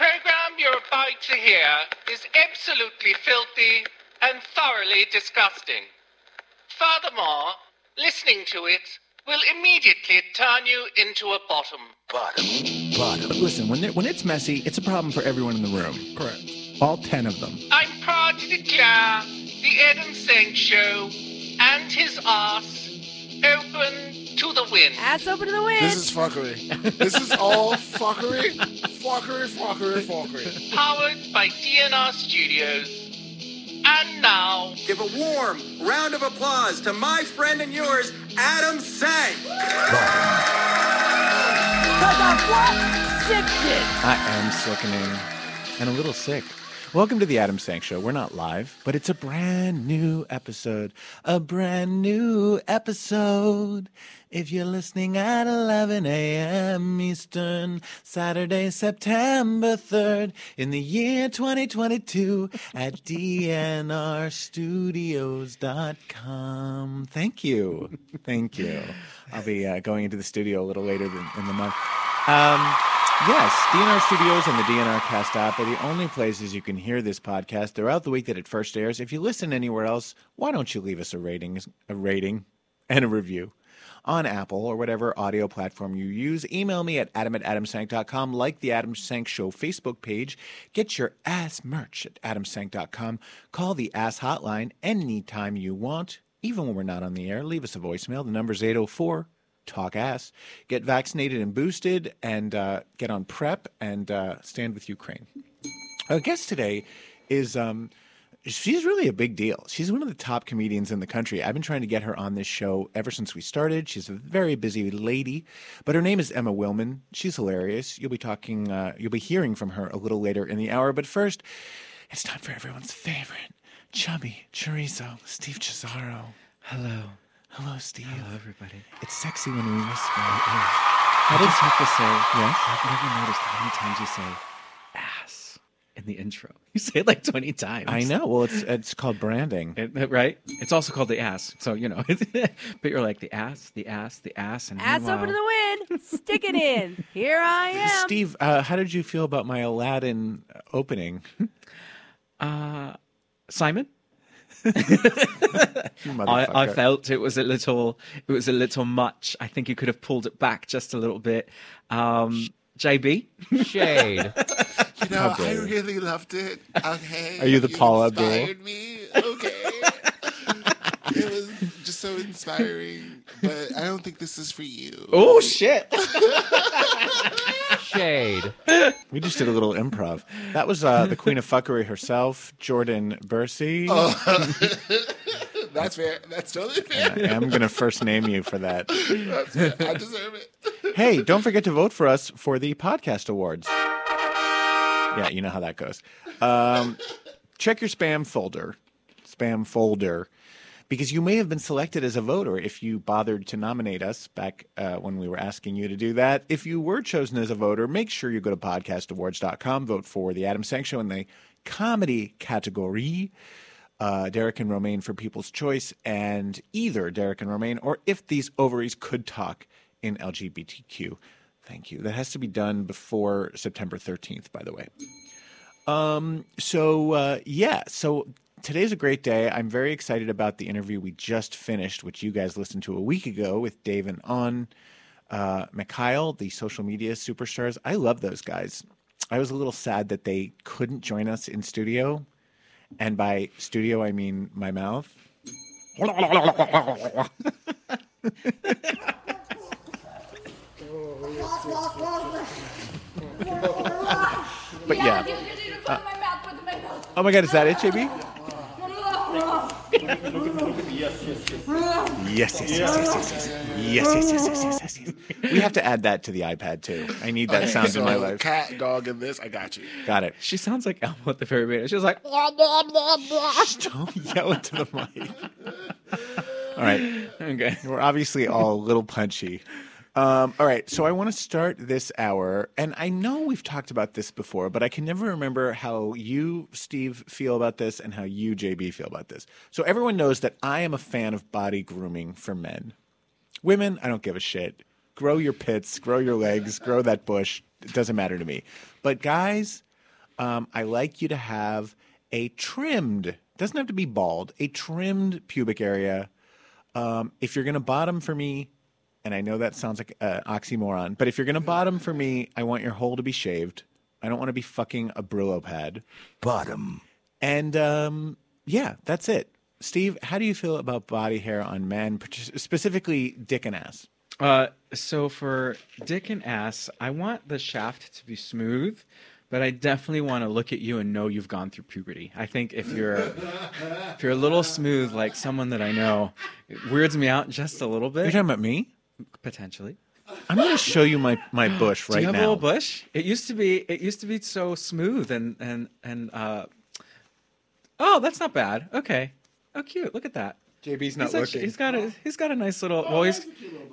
program you're about to hear is absolutely filthy and thoroughly disgusting. Furthermore, listening to it will immediately turn you into a bottom. Bottom. Bottom. Listen, when, when it's messy, it's a problem for everyone in the room. Correct. All ten of them. I'm proud to declare the Adam Sank Show and his ass open to the wind. Ass open to the wind. This is fuckery. this is all fuckery. Fuckery, fuckery, fuckery. Powered by DNR Studios. And now, Give a warm round of applause to my friend and yours, Adam Sank. Cause I'm what? Sickness. I am sickening and a little sick. Welcome to the Adam Sank Show. We're not live, but it's a brand new episode. A brand new episode. If you're listening at 11 a.m. Eastern, Saturday, September 3rd, in the year 2022 at dnrstudios.com. Thank you. Thank you. I'll be uh, going into the studio a little later than, in the month. Um, yes, DNR Studios and the DNR Cast app are the only places you can hear this podcast throughout the week that it first airs. If you listen anywhere else, why don't you leave us a rating, a rating, and a review? On Apple or whatever audio platform you use, email me at adam at adamsank.com, like the Adam Sank Show Facebook page, get your ass merch at adamsank.com, call the ass hotline anytime you want, even when we're not on the air. Leave us a voicemail. The number's 804 talk ass, get vaccinated and boosted, and uh, get on prep and uh, stand with Ukraine. Our guest today is um, she's really a big deal. She's one of the top comedians in the country. I've been trying to get her on this show ever since we started. She's a very busy lady, but her name is Emma Willmann. She's hilarious. You'll be talking, uh, you'll be hearing from her a little later in the hour. But first, it's time for everyone's favorite, chubby chorizo, Steve Cesaro. Hello. Hello, Steve. Hello, everybody. It's sexy when we whisper. I just have to say, Yes? I've never noticed how many times you say ass in the intro. You say it like 20 times. I know. Well, it's it's called branding. It- it- right? It's also called the ass. So, you know, but you're like the ass, the ass, the ass. And Ass over to the wind. Stick it in. Here I am. Steve, uh, how did you feel about my Aladdin opening? Uh, Simon? I, I felt it was a little it was a little much. I think you could have pulled it back just a little bit. Um, JB, Shade. You know, I really loved it. Okay. Are you the Paula Abdul? inspired me. Okay. it was just so inspiring. But I don't think this is for you. oh shit! Shade. We just did a little improv. That was uh, the Queen of Fuckery herself, Jordan Bursey. That's fair. That's totally fair. I am going to first name you for that. That's fair. I deserve it. Hey, don't forget to vote for us for the podcast awards. Yeah, you know how that goes. Um, check your spam folder, spam folder, because you may have been selected as a voter if you bothered to nominate us back uh, when we were asking you to do that. If you were chosen as a voter, make sure you go to podcastawards.com, vote for the Adam Sank Show in the comedy category. Uh, Derek and Romaine for People's Choice, and either Derek and Romaine, or if these ovaries could talk in LGBTQ. Thank you. That has to be done before September 13th, by the way. Um, so, uh, yeah, so today's a great day. I'm very excited about the interview we just finished, which you guys listened to a week ago with Dave and On. Uh, Mikhail, the social media superstars. I love those guys. I was a little sad that they couldn't join us in studio. And by studio, I mean my mouth. But yeah. Uh, oh my God, is that it, JB? Yes, yes, yes, yes, yes, yes, yes. Yes, yes, yes, yes, yes, yes, yes. We have to add that to the iPad too. I need that sound in my life. Cat, dog, and this. I got you. Got it. She sounds like Elmo at the very beginning. She was like, Don't yell into the mic. All right. okay. We're obviously all a little punchy. Um, all right, so I want to start this hour, and I know we've talked about this before, but I can never remember how you, Steve, feel about this and how you, JB, feel about this. So everyone knows that I am a fan of body grooming for men. Women, I don't give a shit. Grow your pits, grow your legs, grow that bush. It doesn't matter to me. But guys, um, I like you to have a trimmed, doesn't have to be bald, a trimmed pubic area. Um, if you're going to bottom for me, and I know that sounds like an oxymoron, but if you're going to bottom for me, I want your hole to be shaved. I don't want to be fucking a Brillo pad. Bottom. And um, yeah, that's it. Steve, how do you feel about body hair on men, specifically dick and ass? Uh, so for dick and ass, I want the shaft to be smooth, but I definitely want to look at you and know you've gone through puberty. I think if you're if you're a little smooth like someone that I know, it weirds me out just a little bit. You're bit talking about me? Potentially. I'm going to show you my, my bush right Do right you have now. a little bush? It used to be it used to be so smooth and and and uh Oh, that's not bad. Okay. Oh cute. Look at that. JB's He's, actually, he's got a he's got a nice little well he's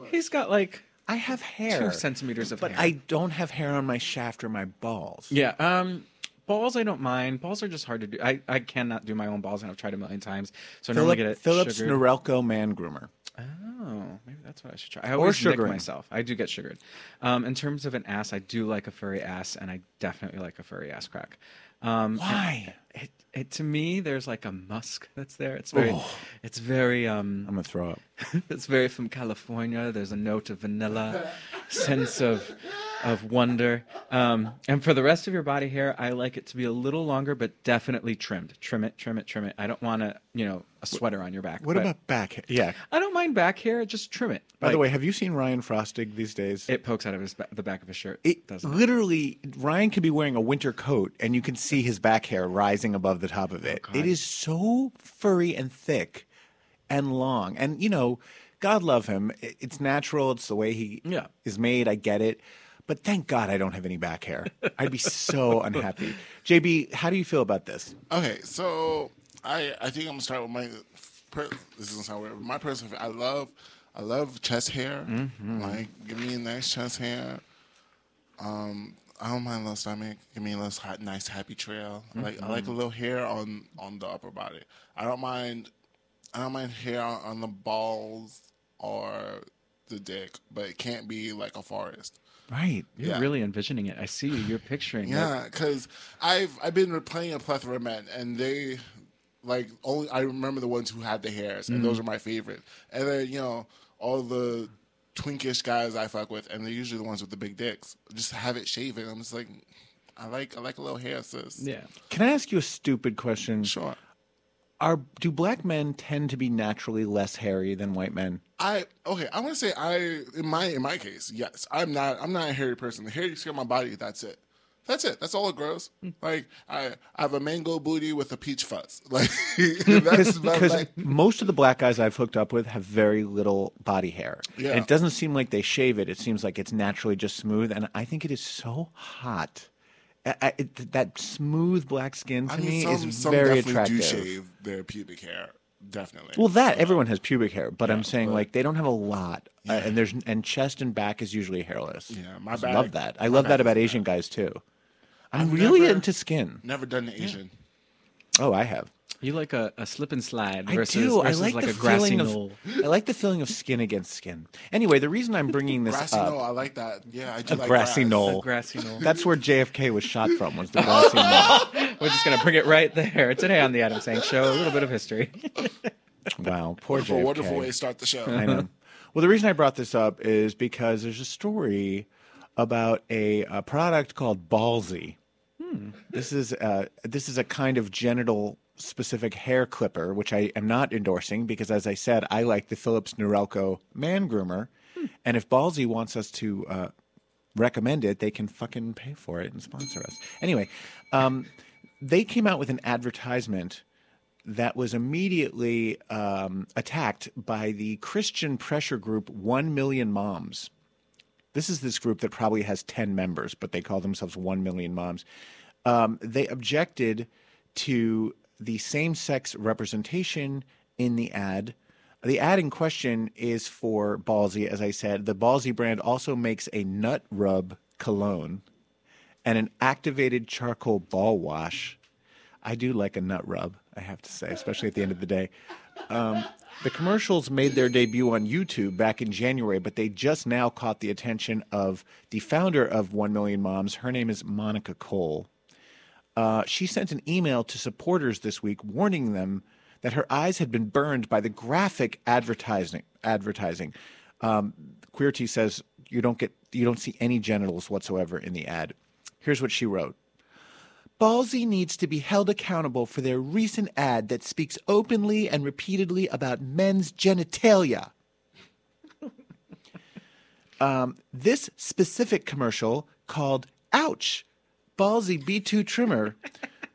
he's got like I have hair, two centimeters of but hair. I don't have hair on my shaft or my balls. Yeah. Um, balls I don't mind. Balls are just hard to do. I, I cannot do my own balls, and I've tried a million times. So I normally Philip, get it Phillips sugared. Norelco Man Groomer. Oh, maybe that's what I should try. I always nick sugaring. myself. I do get sugared. Um, in terms of an ass, I do like a furry ass, and I definitely like a furry ass crack. Um, Why? It, it to me, there's like a musk that's there. It's very, Oh. it's very um, I'm gonna throw up. it's very from California. There's a note of vanilla, sense of of wonder. Um, and for the rest of your body hair, I like it to be a little longer, but definitely trimmed. Trim it, trim it, trim it. I don't want to, you know, a sweater on your back. What about back hair? Yeah. I don't mind back hair. Just trim it. By the way, have you seen Ryan Frostig these days? it pokes out of his ba- the back of his shirt. It doesn't it? literally, Ryan could be wearing a winter coat and you can see his back hair rising above the top of it. God. it is so furry and thick and long. And, you know, God love him. It's natural. It's the way he Yeah. is made. I get it. But thank God I don't have any back hair. I'd be so unhappy. JB, how do you feel about this? Okay, so I I think I'm gonna start with my. Per, this doesn't sound weird. My personal, I love I love chest hair. Mm-hmm. Like, give me a nice chest hair. Um, I don't mind a little stomach. Give me a little hot, nice happy trail. I Like I like Mm-hmm. a little hair on on the upper body. I don't mind. I don't mind hair on, on the balls or the dick, but it can't be like a forest. Right. You're yeah. really envisioning it. I see you. You're picturing it. Yeah, because I've I've been playing a plethora of men, and they like only I remember the ones who had the hairs, and Mm-hmm. those are my favorite. And then you know all the twinkish guys I fuck with, and they're usually the ones with the big dicks. Just have it shaven. I'm just like, I like I like a little hair, sis. Yeah. Can I ask you a stupid question? sure. Are do black men tend to be naturally less hairy than white men? I okay. I want to say I in my in my case, yes. I'm not I'm not a hairy person. The hair you see on my body, that's it. That's it. That's all it grows. Hmm. Like I, I have a mango booty with a peach fuzz. Like that's Because like, most of the black guys I've hooked up with have very little body hair. Yeah. And it doesn't seem like they shave it. It seems like it's naturally just smooth, and I think it is so hot. I, it, that smooth black skin to I mean, me some, is some very definitely attractive. do shave their pubic hair. Definitely. Well, that everyone has pubic hair, but I'm saying but- like they don't have a lot, uh, and there's and chest and back is usually hairless. Yeah, my I love that. I my love that about bad. Asian guys too. I'm I've really never- into skin. Never done the Asian. Oh, I have. You like a, a slip and slide I versus, do. I like, like the a grassy feeling of. knoll. I like the feeling of skin against skin. Anyway, the reason I'm bringing this Grassy up, knoll, I like that. Yeah, I do a like grassy grass. knoll. A grassy knoll. That's where JFK was shot from. Was the grassy knoll? We're just gonna bring it right there today on the Adam Sank Show. A little bit of history. Wow, poor Wonderful, JFK. wonderful way to start the show. I know. Well, the reason I brought this up is because there's a story about a, a product called Ballsy. Hmm. This is uh, this is a kind of genital specific hair clipper, which I am not endorsing because, as I said, I like the Philips Norelco Man Groomer, and if Ballsy wants us to uh, recommend it, they can fucking pay for it and sponsor us. Anyway, um, they came out with an advertisement that was immediately um, attacked by the Christian pressure group One Million Moms. This is this group that probably has 10 members, but they call themselves 1 Million Moms. Um, they objected to the same sex representation in the ad. The ad in question is for Ballsy, as I said. The Ballsy brand also makes a nut rub cologne and an activated charcoal ball wash. I do like a nut rub, I have to say, especially at the end of the day. Um, the commercials made their debut on YouTube back in January, but they just now caught the attention of the founder of 1 Million Moms. Her name is Monica Cole. Uh, she sent an email to supporters this week warning them that her eyes had been burned by the graphic advertising. Advertising. Um, Queerty says you don't get you don't see any genitals whatsoever in the ad. Here's what she wrote. Ballsy needs to be held accountable for their recent ad that speaks openly and repeatedly about men's genitalia. um, this specific commercial called Ouch, Ballsy B2 Trimmer,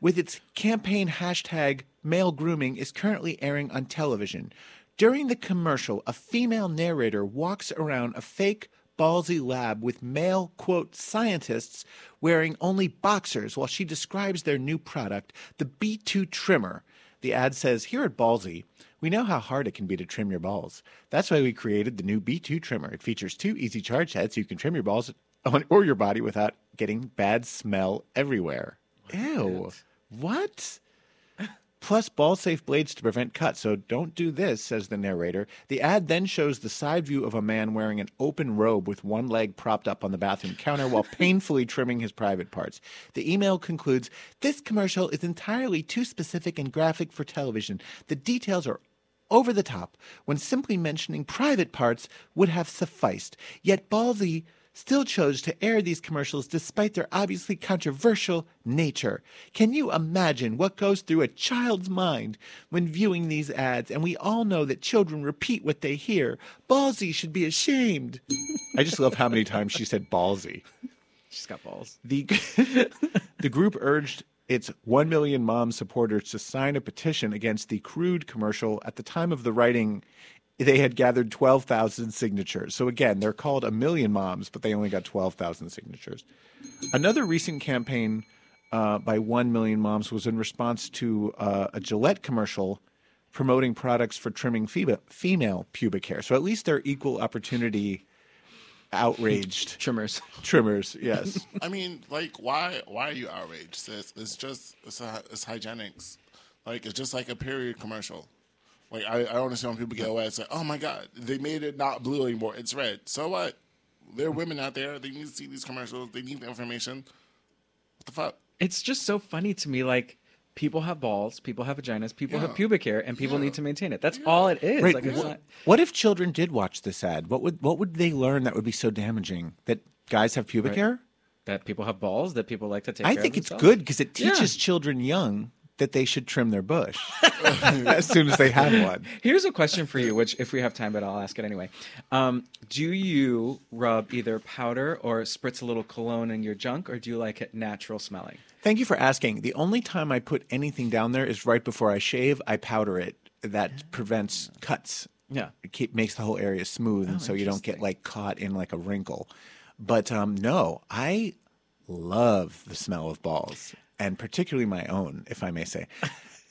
with its campaign hashtag male grooming, is currently airing on television. During the commercial, a female narrator walks around a fake ballsy lab with male, quote, scientists wearing only boxers while she describes their new product, the B2 trimmer. The ad says, Here at Ballsy, we know how hard it can be to trim your balls. That's why we created the new B2 trimmer. It features two easy charge heads so you can trim your balls on, or your body without getting bad smell everywhere. Oh, Ew. What? plus ball safe blades to prevent cuts. So don't do this, says the narrator. The ad then shows the side view of a man wearing an open robe with one leg propped up on the bathroom counter while painfully trimming his private parts. The email concludes This commercial is entirely too specific and graphic for television. The details are over the top when simply mentioning private parts would have sufficed. Yet Ballsy still chose to air these commercials despite their obviously controversial nature. Can you imagine what goes through a child's mind when viewing these ads? And we all know that children repeat what they hear. Ballsy should be ashamed. I just love how many times she said ballsy. She's got balls. The, the group urged its 1 million mom supporters to sign a petition against the crude commercial. At the time of the writing, they had gathered 12,000 signatures. So again, they're called a million moms, but they only got 12,000 signatures. Another recent campaign uh, by 1 million moms was in response to uh, a Gillette commercial promoting products for trimming female, female pubic hair. So at least they're equal opportunity outraged Trimmers. trimmers. Yes. I mean, like, why? Why are you outraged? Sis? It's just it's a, it's hygienics. Like it's just like a period commercial. Like I, I don't understand when people get away and say, "Oh my God, they made it not blue anymore; it's red." So what? There are women out there. They need to see these commercials. They need the information. What the fuck? It's just so funny to me. Like people have balls, people have vaginas, people Yeah. have pubic hair, and people Yeah. need to maintain it. That's all it is. Right. Like, it's wh- not- what if children did watch this ad? What would what would they learn that would be so damaging? That guys have pubic Right. hair? that people have balls. That people like to take. I care think of it's good because it Yeah. teaches children young that they should trim their bush as soon as they have one. Here's a question for you, which if we have time, but I'll ask it anyway. Um, do you rub either powder or spritz a little cologne in your junk, or do you like it natural smelling? Thank you for asking. The only time I put anything down there is right before I shave. I powder it. That prevents cuts. Yeah. It keep, makes the whole area smooth, and so you don't get like caught in like a wrinkle. But um, no, I love the smell of balls, and particularly my own, if I may say.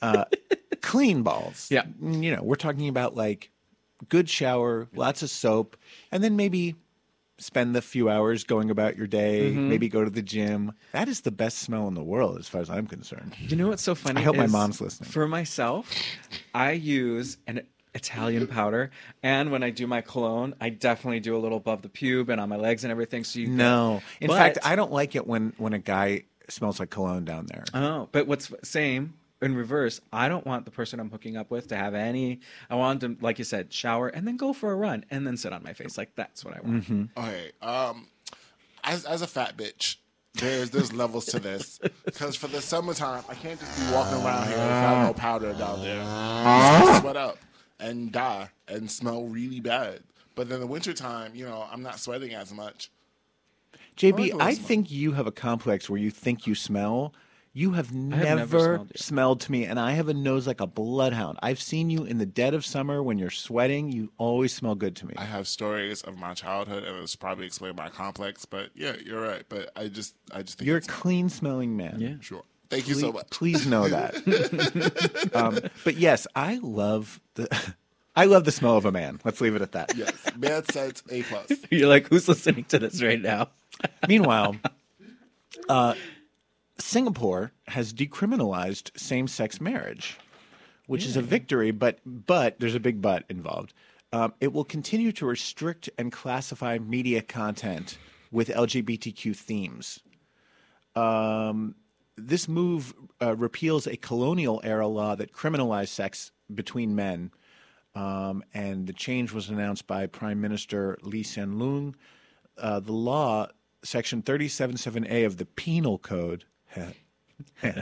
Uh, clean balls. Yeah. You know, we're talking about like good shower, lots of soap, and then maybe spend the few hours going about your day, Mm-hmm. maybe go to the gym. That is the best smell in the world, as far as I'm concerned. You know what's so funny? I hope my mom's listening. For myself, I use an Italian powder, and when I do my cologne, I definitely do a little above the pube and on my legs and everything. So you No, in But- fact, I don't like it when when a guy smells like cologne down there. Oh, but what's same in reverse? I don't want the person I'm hooking up with to have any. I want them, like you said, shower and then go for a run and then sit on my face. Like that's what I want. Mm-hmm. Okay. Um, as as a fat bitch, there's there's levels to this. Because for the summertime, I can't just be walking around here without no powder down there. I'm just sweat up and die and smell really bad. But then the wintertime, you know, I'm not sweating as much. JB, I I think you have a complex where you think you smell You have never, never smelled smelled to me, and I have a nose like a bloodhound. I've seen you in the dead of summer when you're sweating. You always smell good to me. I have stories of my childhood, and it's probably explain my complex. But yeah, you're right. But I just, I just think You're a clean smelling man. Yeah. sure. Thank you so much. please know that. um, but yes, I love the. I love the smell of a man. Let's leave it at that. Yes, man sense A plus. You're like, who's listening to this right now? Meanwhile, uh, Singapore has decriminalized same-sex marriage, which is a victory, but but there's a big but involved. Um, it will continue to restrict and classify media content with LGBTQ themes. Um, this move uh, repeals a colonial era law that criminalized sex between men. Um, and the change was announced by Prime Minister Lee Hsien Loong. Uh, the law, Section 377A of the Penal Code,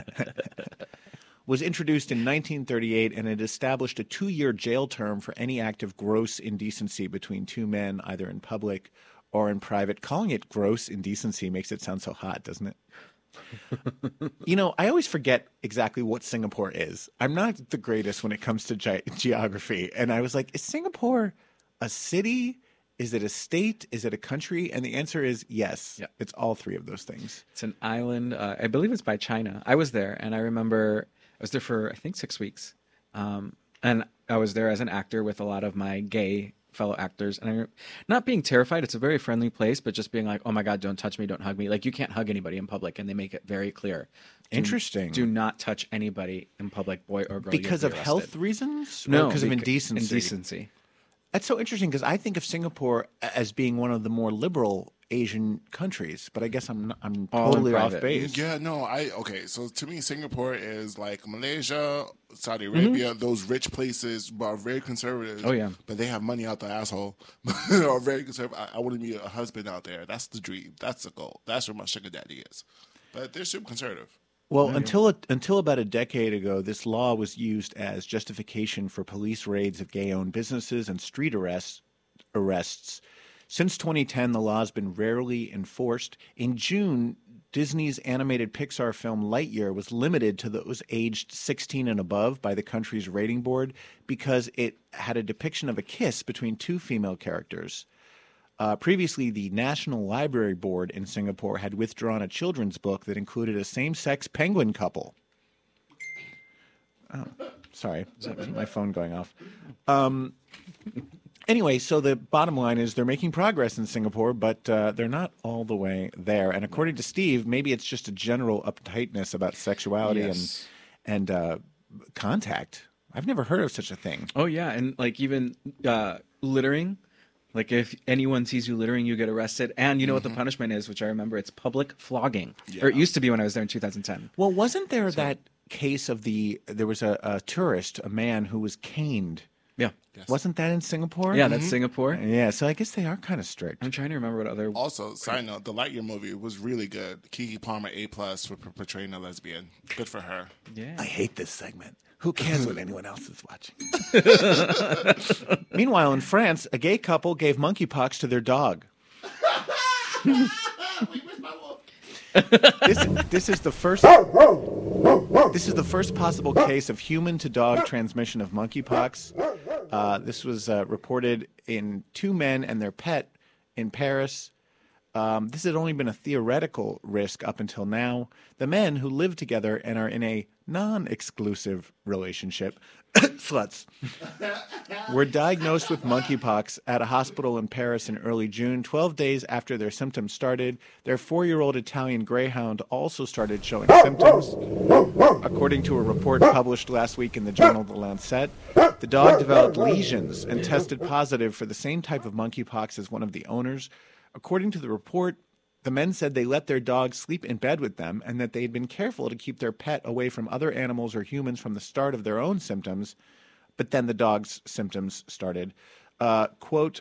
was introduced in 1938 and it established a two year jail term for any act of gross indecency between two men, either in public or in private. Calling it gross indecency makes it sound so hot, doesn't it? you know, I always forget exactly what Singapore is. I'm not the greatest when it comes to ge- geography. And I was like, is Singapore a city? Is it a state? Is it a country? And the answer is yes. Yeah. It's all three of those things. It's an island. Uh, I believe it's by China. I was there, and I remember I was there for I think six weeks, um, and I was there as an actor with a lot of my gay fellow actors, and I'm not being terrified. It's a very friendly place, but just being like, "Oh my god, don't touch me, don't hug me." Like you can't hug anybody in public, and they make it very clear. Do- Interesting. Do not touch anybody in public, boy or girl. Because be of health reasons? No, because of indecency. Indecency. That's so interesting because I think of Singapore as being one of the more liberal Asian countries, but I guess I'm not, I'm All totally off base. Yeah, no, I okay. So to me, Singapore is like Malaysia, Saudi Mm-hmm. Arabia, those rich places, but are very conservative. Oh, yeah. but they have money out the asshole. are very conservative. I, I want to be a husband out there. That's the dream. That's the goal. That's where my sugar daddy is. But they're super conservative. Well, until it, until about a decade ago, this law was used as justification for police raids of gay-owned businesses and street arrests. Arrests. Since 2010, the law has been rarely enforced. In June, Disney's animated Pixar film Lightyear was limited to those aged 16 and above by the country's rating board because it had a depiction of a kiss between two female characters. Uh, previously, the National Library Board in Singapore had withdrawn a children's book that included a same sex penguin couple. Oh, sorry. Is my phone going off? Um, anyway, so the bottom line is they're making progress in Singapore, but uh, they're not all the way there. And according to Steve, maybe it's just a general uptightness about sexuality Yes. and, and uh, contact. I've never heard of such a thing. Oh yeah, and like even uh, littering. Like if anyone sees you littering, you get arrested. And you know what the mm-hmm. punishment is, which I remember, it's public flogging. Or it used to be when I was there in 2010. Well, wasn't there that case of the there was a, a tourist, a man who was caned? Yeah. Wasn't that in Singapore? Yeah, that's mm-hmm. Singapore. Yeah, so I guess they are kind of strict. I'm trying to remember what other. Also, side note, the Lightyear movie was really good. Keke Palmer A plus for portraying a lesbian. Good for her. Yeah. I hate this segment. Who cares what anyone else is watching? Meanwhile, in France, a gay couple gave monkeypox to their dog. this, this is the first. This is the first possible case of human to dog transmission of monkeypox. Uh, this was uh, reported in two men and their pet in Paris. Um, this had only been a theoretical risk up until now. The men who live together and are in a non exclusive relationship, sluts, were diagnosed with monkeypox at a hospital in Paris in early June. 12 days after their symptoms started, their four year old Italian greyhound also started showing symptoms. According to a report published last week in the journal The Lancet, the dog developed lesions and tested positive for the same type of monkeypox as one of the owners. According to the report, the men said they let their dogs sleep in bed with them and that they had been careful to keep their pet away from other animals or humans from the start of their own symptoms. But then the dog's symptoms started. Uh, quote,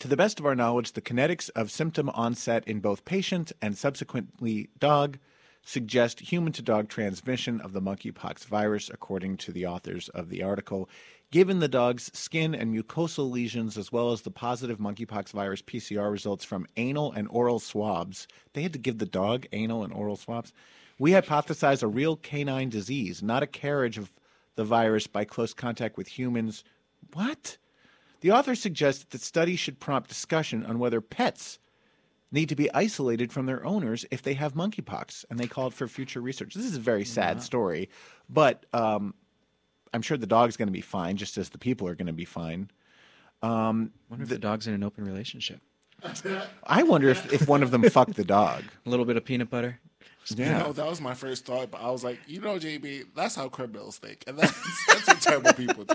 to the best of our knowledge, the kinetics of symptom onset in both patient and subsequently dog suggest human to dog transmission of the monkeypox virus, according to the authors of the article. Given the dog's skin and mucosal lesions, as well as the positive monkeypox virus PCR results from anal and oral swabs, they had to give the dog anal and oral swabs. We hypothesize a real canine disease, not a carriage of the virus by close contact with humans. What? The author suggests that the study should prompt discussion on whether pets need to be isolated from their owners if they have monkeypox, and they called for future research. This is a very sad story, but um, I'm sure the dog's going to be fine, just as the people are going to be fine. wonder if the, dog's in an open relationship. I wonder if, if one of them fucked the dog. A little bit of peanut butter. You know, that was my first thought, but I was like, you know, JB, that's how criminals think, and that's that's what terrible people do.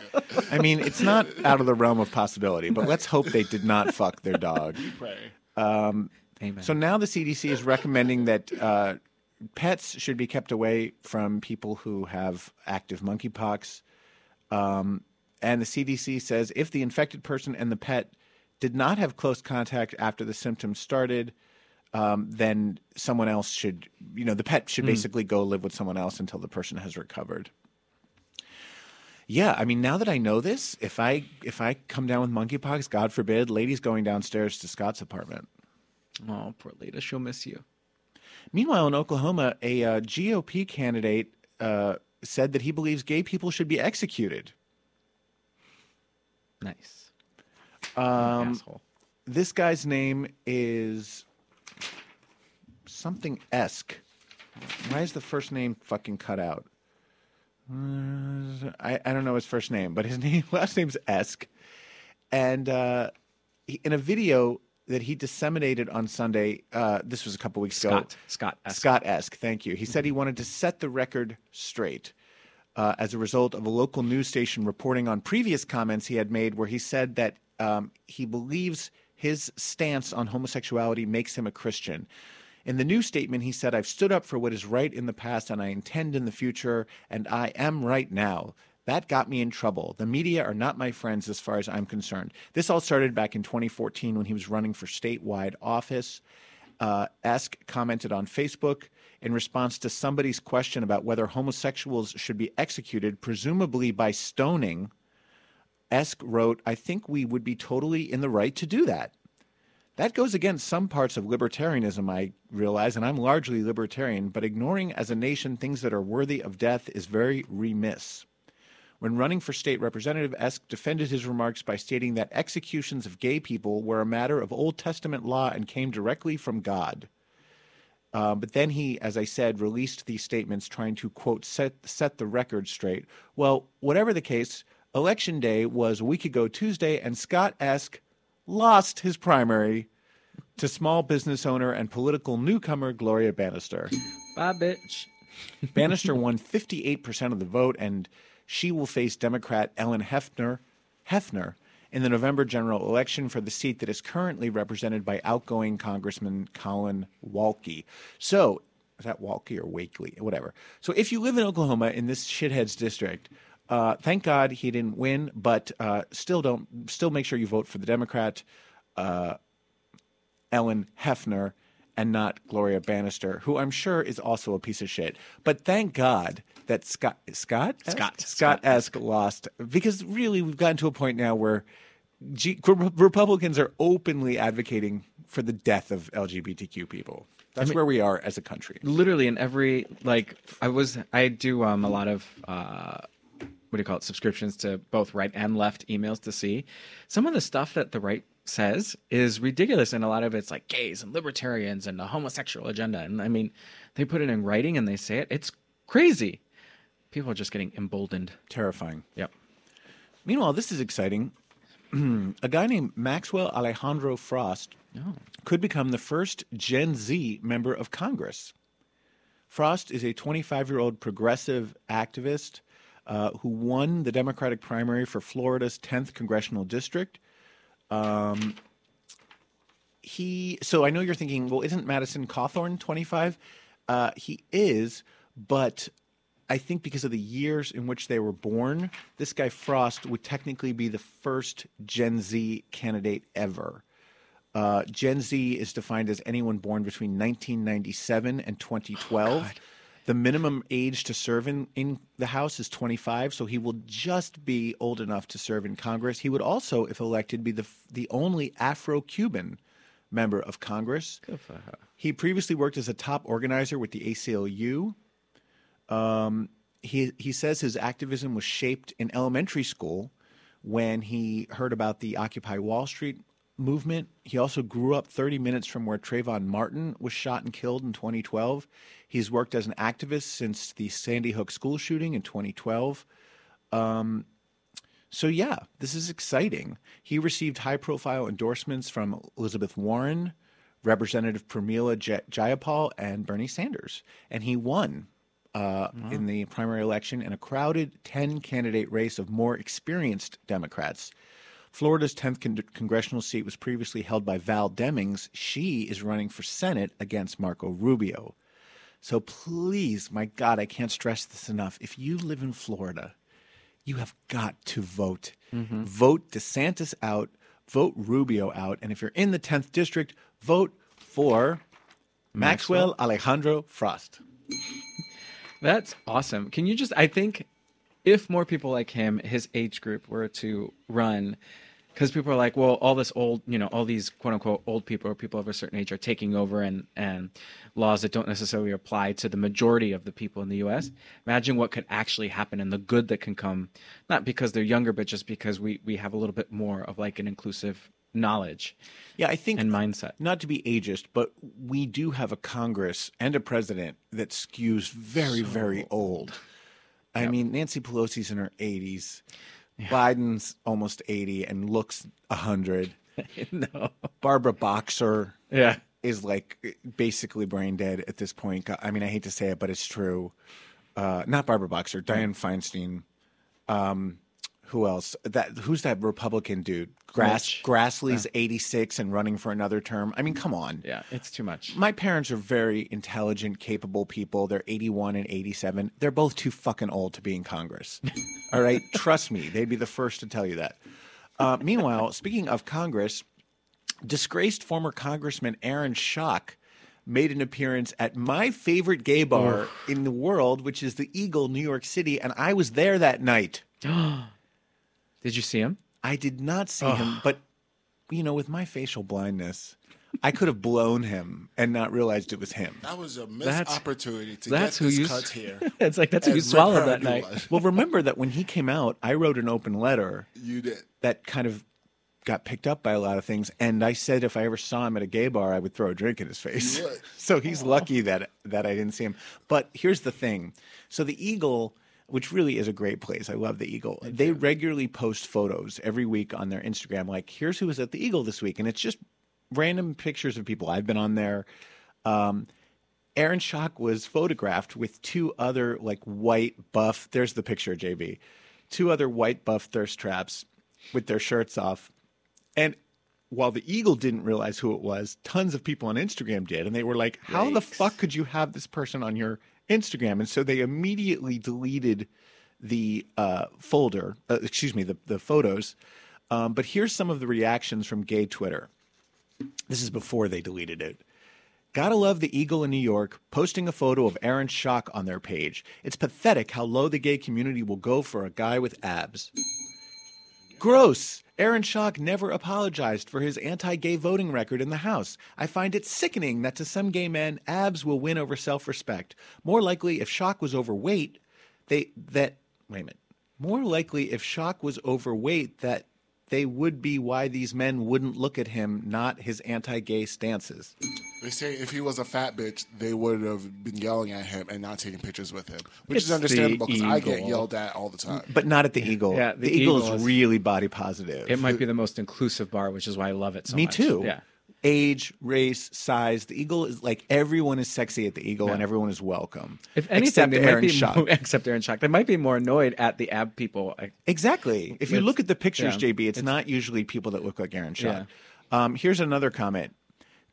I mean, it's not out of the realm of possibility, but let's hope they did not fuck their dog. Pray. Amen. So now the CDC is recommending that uh, pets should be kept away from people who have active monkeypox. Um, and the CDC says if the infected person and the pet did not have close contact after the symptoms started, um, then someone else should, you know, the pet should basically go live with someone else until the person has recovered. Yeah, I mean, now that I know this, if I if I come down with monkeypox, God forbid, lady's going downstairs to Scott's apartment. Oh, poor Lita. She'll miss you. Meanwhile, in Oklahoma, a uh, GOP candidate uh, said that he believes gay people should be executed. Nice. Um, Asshole. this guy's name is something Esk. Why is the first name fucking cut out? I, I don't know his first name, but his name last name's Esk. And uh, he, in a video that he disseminated on Sunday, uh, this was a couple weeks ago. Scott. Scott. Esk. Scott Esk, thank you. He said he wanted to set the record straight uh, as a result of a local news station reporting on previous comments he had made where he said that um, he believes his stance on homosexuality makes him a Christian. In the new statement, he said, I've stood up for what is right in the past and I intend in the future, and I am right now. That got me in trouble. The media are not my friends as far as I'm concerned. This all started back in 2014 when he was running for statewide office. Uh, Esk commented on Facebook in response to somebody's question about whether homosexuals should be executed, presumably by stoning. Esk wrote, I think we would be totally in the right to do that. That goes against some parts of libertarianism, I realize, and I'm largely libertarian, but ignoring as a nation things that are worthy of death is very remiss. When running for state representative, Esk defended his remarks by stating that executions of gay people were a matter of Old Testament law and came directly from God. Uh, but then he, as I said, released these statements trying to, quote, set, set the record straight. Well, whatever the case, Election Day was a week ago Tuesday, and Scott Esk lost his primary to small business owner and political newcomer Gloria Bannister. Bye, bitch. Bannister won 58% of the vote, and she will face Democrat Ellyn Hefner, Hefner in the November general election for the seat that is currently represented by outgoing Congressman Collin Walke. So, is that Walke or Wakely? Whatever. So, if you live in Oklahoma in this shitheads district, uh, thank God he didn't win, but uh, still don't. Still make sure you vote for the Democrat. Uh, Ellen Hefner and not Gloria Bannister, who I'm sure is also a piece of shit. But thank God that Scott Scott Scott. Scott Esk lost because really we've gotten to a point now where G- Republicans are openly advocating for the death of LGBTQ people. That's where we are as a country. literally in every like i was i do um a lot of uh what do you call it subscriptions to both right and left emails to see some of the stuff that the right says is ridiculous and a lot of it's like gays and libertarians and the homosexual agenda and i mean they put it in writing and they say it it's crazy people are just getting emboldened Terrifying. yep Meanwhile, this is exciting. a guy named Maxwell Alejandro Frost Oh. could become the first Gen Z member of Congress. Frost is a 25 year old progressive activist uh, who won the Democratic primary for Florida's 10th congressional district. Um, he so I know you're thinking, well, isn't Madison Cawthorn 25? Uh, he is, but I think because of the years in which they were born, this guy Frost would technically be the first Gen Z candidate ever. Uh, Gen Z is defined as anyone born between 1997 and 2012. The minimum age to serve in, in the House is 25, so he will just be old enough to serve in Congress. He would also, if elected, be the the only Afro-Cuban member of Congress. Good for her. He previously worked as a top organizer with the ACLU. Um, he he says his activism was shaped in elementary school when he heard about the Occupy Wall Street movement. He also grew up 30 minutes from where Trayvon Martin was shot and killed in 2012. He's worked as an activist since the Sandy Hook school shooting in 2012. Um, so yeah, this is exciting. He received high-profile endorsements from Elizabeth Warren, Representative Pramila Jayapal, and Bernie Sanders, and he won uh, in the primary election in a crowded 10-candidate race of more experienced Democrats. Florida's 10th con- congressional seat was previously held by Val Demings. She is running for Senate against Marco Rubio. So please, my God, I can't stress this enough. If you live in Florida, you have got to vote. Mm-hmm. Vote DeSantis out, vote Rubio out, and if you're in the 10th district, vote for Maxwell, Alejandro Frost. That's awesome. Can you just? I think if more people like him, his age group, were to run, because people are like, well, all this old, you know, all these quote unquote old people or people of a certain age are taking over and and laws that don't necessarily apply to the majority of the people in the U.S. Imagine what could actually happen and the good that can come, not because they're younger, but just because we we have a little bit more of like an inclusive knowledge Yeah, I think and mindset. not to be ageist, but we do have a Congress and a president that skews very, very old. I mean, Nancy Pelosi's in her 80s. Biden's almost 80 and looks 100. no. Barbara Boxer Yeah. is like basically brain dead at this point. I mean, I hate to say it, but it's true. Uh, not Barbara Boxer, Dianne Feinstein. Um, who else? That who's that Republican dude? Grass. Grassley's 86 and running for another term. I mean, come on. Yeah. It's too much. My parents are very intelligent, capable people. They're 81 and 87. They're both too fucking old to be in Congress. All right? Trust me, they'd be the first to tell you that. Uh, meanwhile, speaking of Congress, disgraced former Congressman Aaron Schock made an appearance at my favorite gay bar in the world, which is the Eagle, New York City, and I was there that night. Did you see him? I did not see him, but you know, with my facial blindness, I could have blown him and not realized it was him. That was a missed That's- opportunity to that's get who this you. cut here. it's like that's who you swallowed that night. one. Well, remember that when he came out, I wrote an open letter You did. that kind of got picked up by a lot of things, and I said if I ever saw him at a gay bar, I would throw a drink in his face. You would. so he's lucky that that I didn't see him. But here's the thing: so the Eagle, which really is a great place, I love the Eagle. they regularly post photos every week on their Instagram, like here's who was at the Eagle this week, and it's just random pictures of people. I've been on there. Um, Aaron Schock was photographed with two other like white buff. There's the picture, JB. Two other white buff thirst traps with their shirts off. And while the Eagle didn't realize who it was, tons of people on Instagram did. And they were like, how the fuck could you have this person on your Instagram? And so they immediately deleted the uh, folder, uh, excuse me, the, the photos. Um, but here's some of the reactions from gay Twitter. This is before they deleted it. Gotta love the Eagle in New York posting a photo of Aaron Schock on their page. It's pathetic how low the gay community will go for a guy with abs. Gross. Aaron Schock never apologized for his anti gay voting record in the House. I find it sickening that to some gay men, abs will win over self respect. More likely, if Schock was overweight, they that wait a minute. More likely, if Schock was overweight, that they would be why these men wouldn't look at him, not his anti gay stances. They say if he was a fat bitch, they would have been yelling at him and not taking pictures with him, which It's is understandable because I get yelled at all the time. But not at the Eagle. Yeah, the, the Eagle, Eagle is is- really body positive. It might be the most inclusive bar, which is why I love it so Me much. too. Yeah. Age, race, size. The Eagle is like everyone is sexy at the Eagle and everyone is welcome. If anything, except Aaron Schock. more, except Aaron Schock. They might be more annoyed at the ab people. Exactly. If you look at the pictures, yeah, JB, it's, it's- not usually people that look like Aaron Shaw. Um, here's another comment.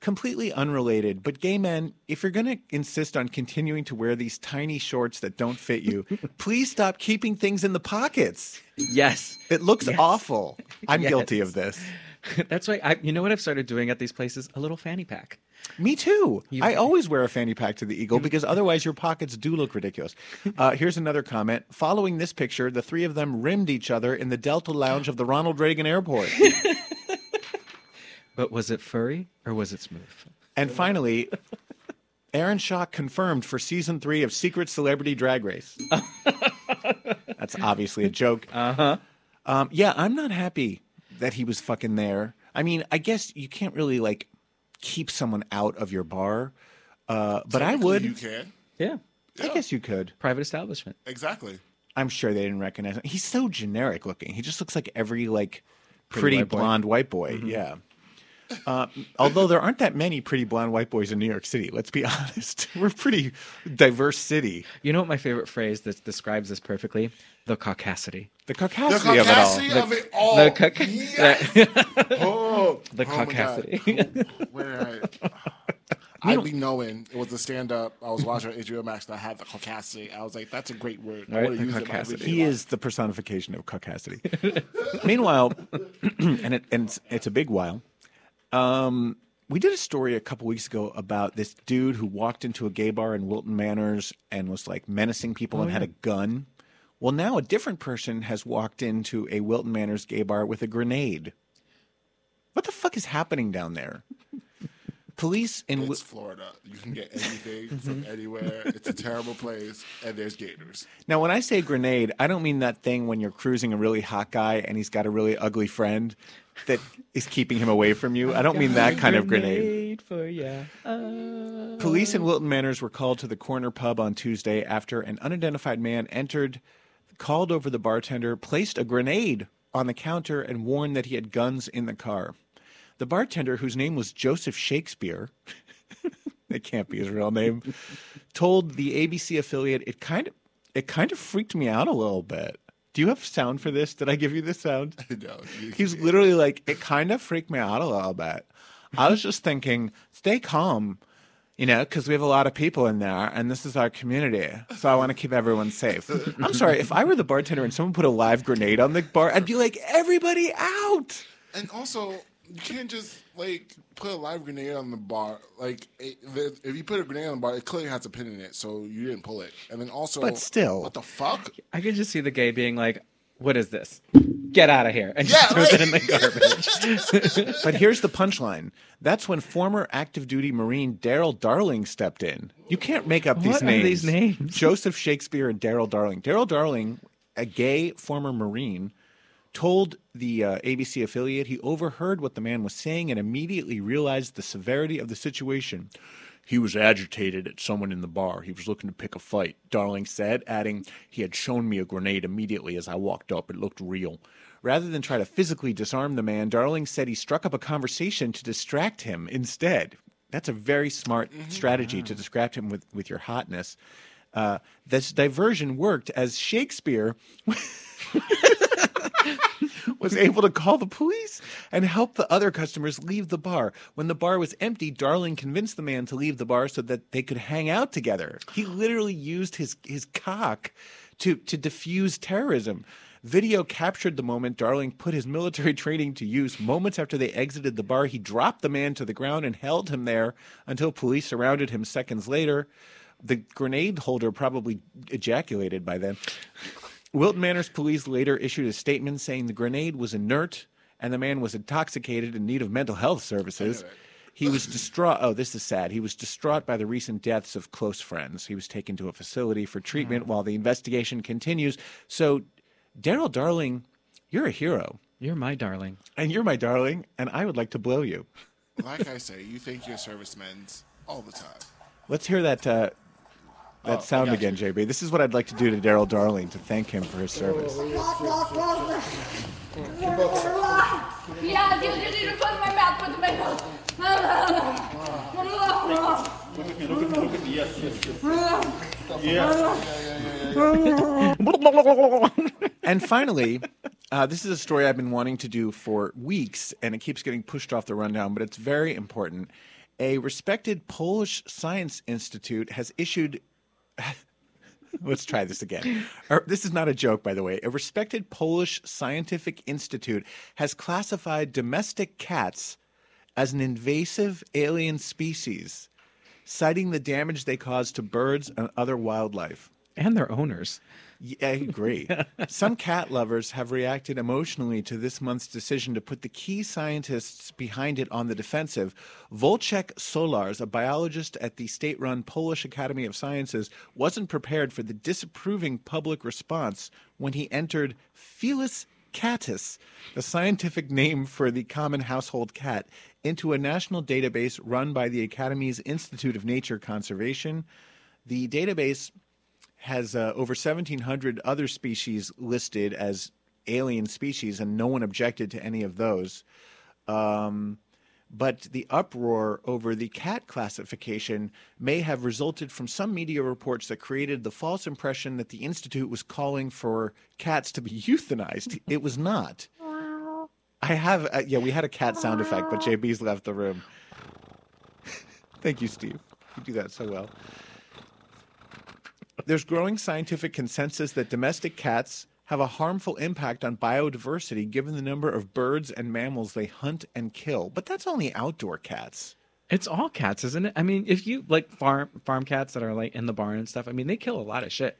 Completely unrelated, but gay men, if you're going to insist on continuing to wear these tiny shorts that don't fit you, please stop keeping things in the pockets. Yes, It looks Yes. awful. I'm Yes. guilty of this. that's why. I, you know what I've started doing at these places? A little fanny pack. Me too. You- I always wear a fanny pack to the Eagle because otherwise your pockets do look ridiculous. Uh, here's another comment. Following this picture, the three of them rimmed each other in the Delta Lounge of the Ronald Reagan Airport. But was it furry or was it smooth? And finally, Aaron Shaw confirmed for season three of Secret Celebrity Drag Race. That's obviously a joke. Uh huh. Um, yeah, I'm not happy that he was fucking there. I mean, I guess you can't really like keep someone out of your bar, uh, but I would. You can Yeah. I guess you could. Private establishment. exactly. I'm sure they didn't recognize him. He's so generic looking. He just looks like every like Pretty pretty, white boy. blonde white boy. Yeah. Uh, although there aren't that many pretty blonde white boys in New York City, let's be honest. We're a pretty diverse city. You know what my favorite phrase that describes this perfectly? The caucasity. The The caucasity of it all. caucasity of it all. the caca- yes. oh, The oh my God. caucasity. Where I, I'd be knowing it was a stand up. I was watching HBO Max that had the caucasity. I was like, that's a great word. I Right, want the to use it in my caucasity. everyday He life. is the personification of caucasity. Meanwhile, and, it, and it's, it's a big while. Um, we did a story a couple weeks ago about this dude who walked into a gay bar in Wilton Manors and was like menacing people and had a gun. Well, now a different person has walked into a Wilton Manors gay bar with a grenade. What the fuck is happening down there? Police in Wil- It's Florida. You can get anything from anywhere. It's a terrible place, and there's gators. Now, when I say grenade, I don't mean that thing when you're cruising a really hot guy and he's got a really ugly friend that is keeping him away from you. I don't mean that kind of grenade. for ya. Oh. Police in Wilton Manors were called to the corner pub on Tuesday after an unidentified man entered, called over the bartender, placed a grenade on the counter, and warned that he had guns in the car. The bartender, whose name was Joseph Shakespeare, it can't be his real name, told the ABC affiliate it kind of it kind of freaked me out a little bit. Do you have sound for this? Did I give you the sound? no, you- He's literally like, it kind of freaked me out a little bit. I was just thinking, stay calm, you know, because we have a lot of people in there and this is our community. So I want to keep everyone safe. I'm sorry, if I were the bartender and someone put a live grenade on the bar, I'd be like, everybody out. And also, you can't just like put a live grenade on the bar. Like, it, if you put a grenade on the bar, it clearly has a pin in it, so you didn't pull it. And then also, But still. what the fuck? I could just see the gay being like, "What is this? Get out of here!" and Yeah, just throws right. it in the garbage. But here's the punchline. That's when former active duty Marine Daryl Darling stepped in. You can't make up these What are names. these names? Joseph Shakespeare and Daryl Darling. Daryl Darling, a gay former Marine, told the uh, ABC affiliate he overheard what the man was saying and immediately realized the severity of the situation. He was agitated at someone in the bar. He was looking to pick a fight, Darling said, adding, He had shown me a grenade immediately as I walked up. It looked real. Rather than try to physically disarm the man, Darling said he struck up a conversation to distract him instead. That's a very smart strategy to distract him with, with your hotness. Uh, this diversion worked as Shakespeare was able to call the police and help the other customers leave the bar. When the bar was empty, Darling convinced the man to leave the bar so that they could hang out together. He literally used his his cock to to diffuse terrorism. Video captured the moment Darling put his military training to use. Moments after they exited the bar, he dropped the man to the ground and held him there until police surrounded him seconds later. The grenade holder probably ejaculated by then. Wilton Manors police later issued a statement saying the grenade was inert and the man was intoxicated in need of mental health services. He was distraught. Oh, this is sad. He was distraught by the recent deaths of close friends. He was taken to a facility for treatment while the investigation continues. So, Daryl Darling, you're a hero, You're my darling. and you're my darling, and I would like to blow you. Like I say, you think you're servicemen's all the time. Let's hear that uh, that Oh, sound again, JB. This is what I'd like to do to Daryl Darling to thank him for his service. Yeah, you didn't put my mouth with my mouth. and finally, uh, this is a story I've been wanting to do for weeks, and it keeps getting pushed off the rundown, but it's very important. A respected Polish science institute has issued. Let's try this again. Er, this is not a joke, by the way. A respected Polish scientific institute has classified domestic cats as an invasive alien species, citing the damage they cause to birds and other wildlife. and their owners. Yeah, I agree. Some cat lovers have reacted emotionally to this month's decision to put the key scientists behind it on the defensive. Wojciech Solarz, a biologist at the state run Polish Academy of Sciences, wasn't prepared for the disapproving public response when he entered Felis catus, the scientific name for the common household cat, into a national database run by the Academy's Institute of Nature Conservation. The database has uh, over 1,700 other species listed as alien species, and no one objected to any of those. Um, but the uproar over the cat classification may have resulted from some media reports that created the false impression that the Institute was calling for cats to be euthanized. it was not. I have, uh, yeah, we had a cat sound effect, but JB's left the room. Thank you, Steve. You do that so well. There's growing scientific consensus that domestic cats have a harmful impact on biodiversity given the number of birds and mammals they hunt and kill. But that's only outdoor cats. It's all cats, isn't it? I mean, if you like farm farm cats that are like in the barn and stuff, I mean, they kill a lot of shit.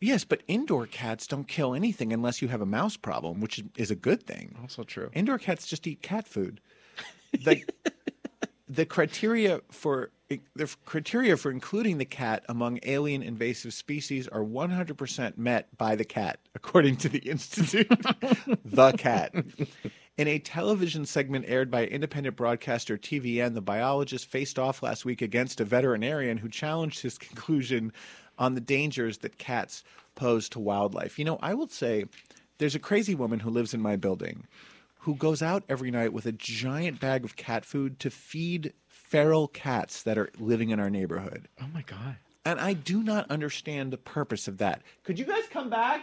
Yes, but indoor cats don't kill anything unless you have a mouse problem, which is- a good thing. Also true. Indoor cats just eat cat food. The, the criteria for the criteria for including the cat among alien invasive species are 100% met by the cat, according to the institute. the cat. In a television segment aired by independent broadcaster TVN, the biologist faced off last week against a veterinarian who challenged his conclusion on the dangers that cats pose to wildlife. You know, I will say there's a crazy woman who lives in my building who goes out every night with a giant bag of cat food to feed feral cats that are living in our neighborhood. Oh my god. And I do not understand the purpose of that. Could you guys come back?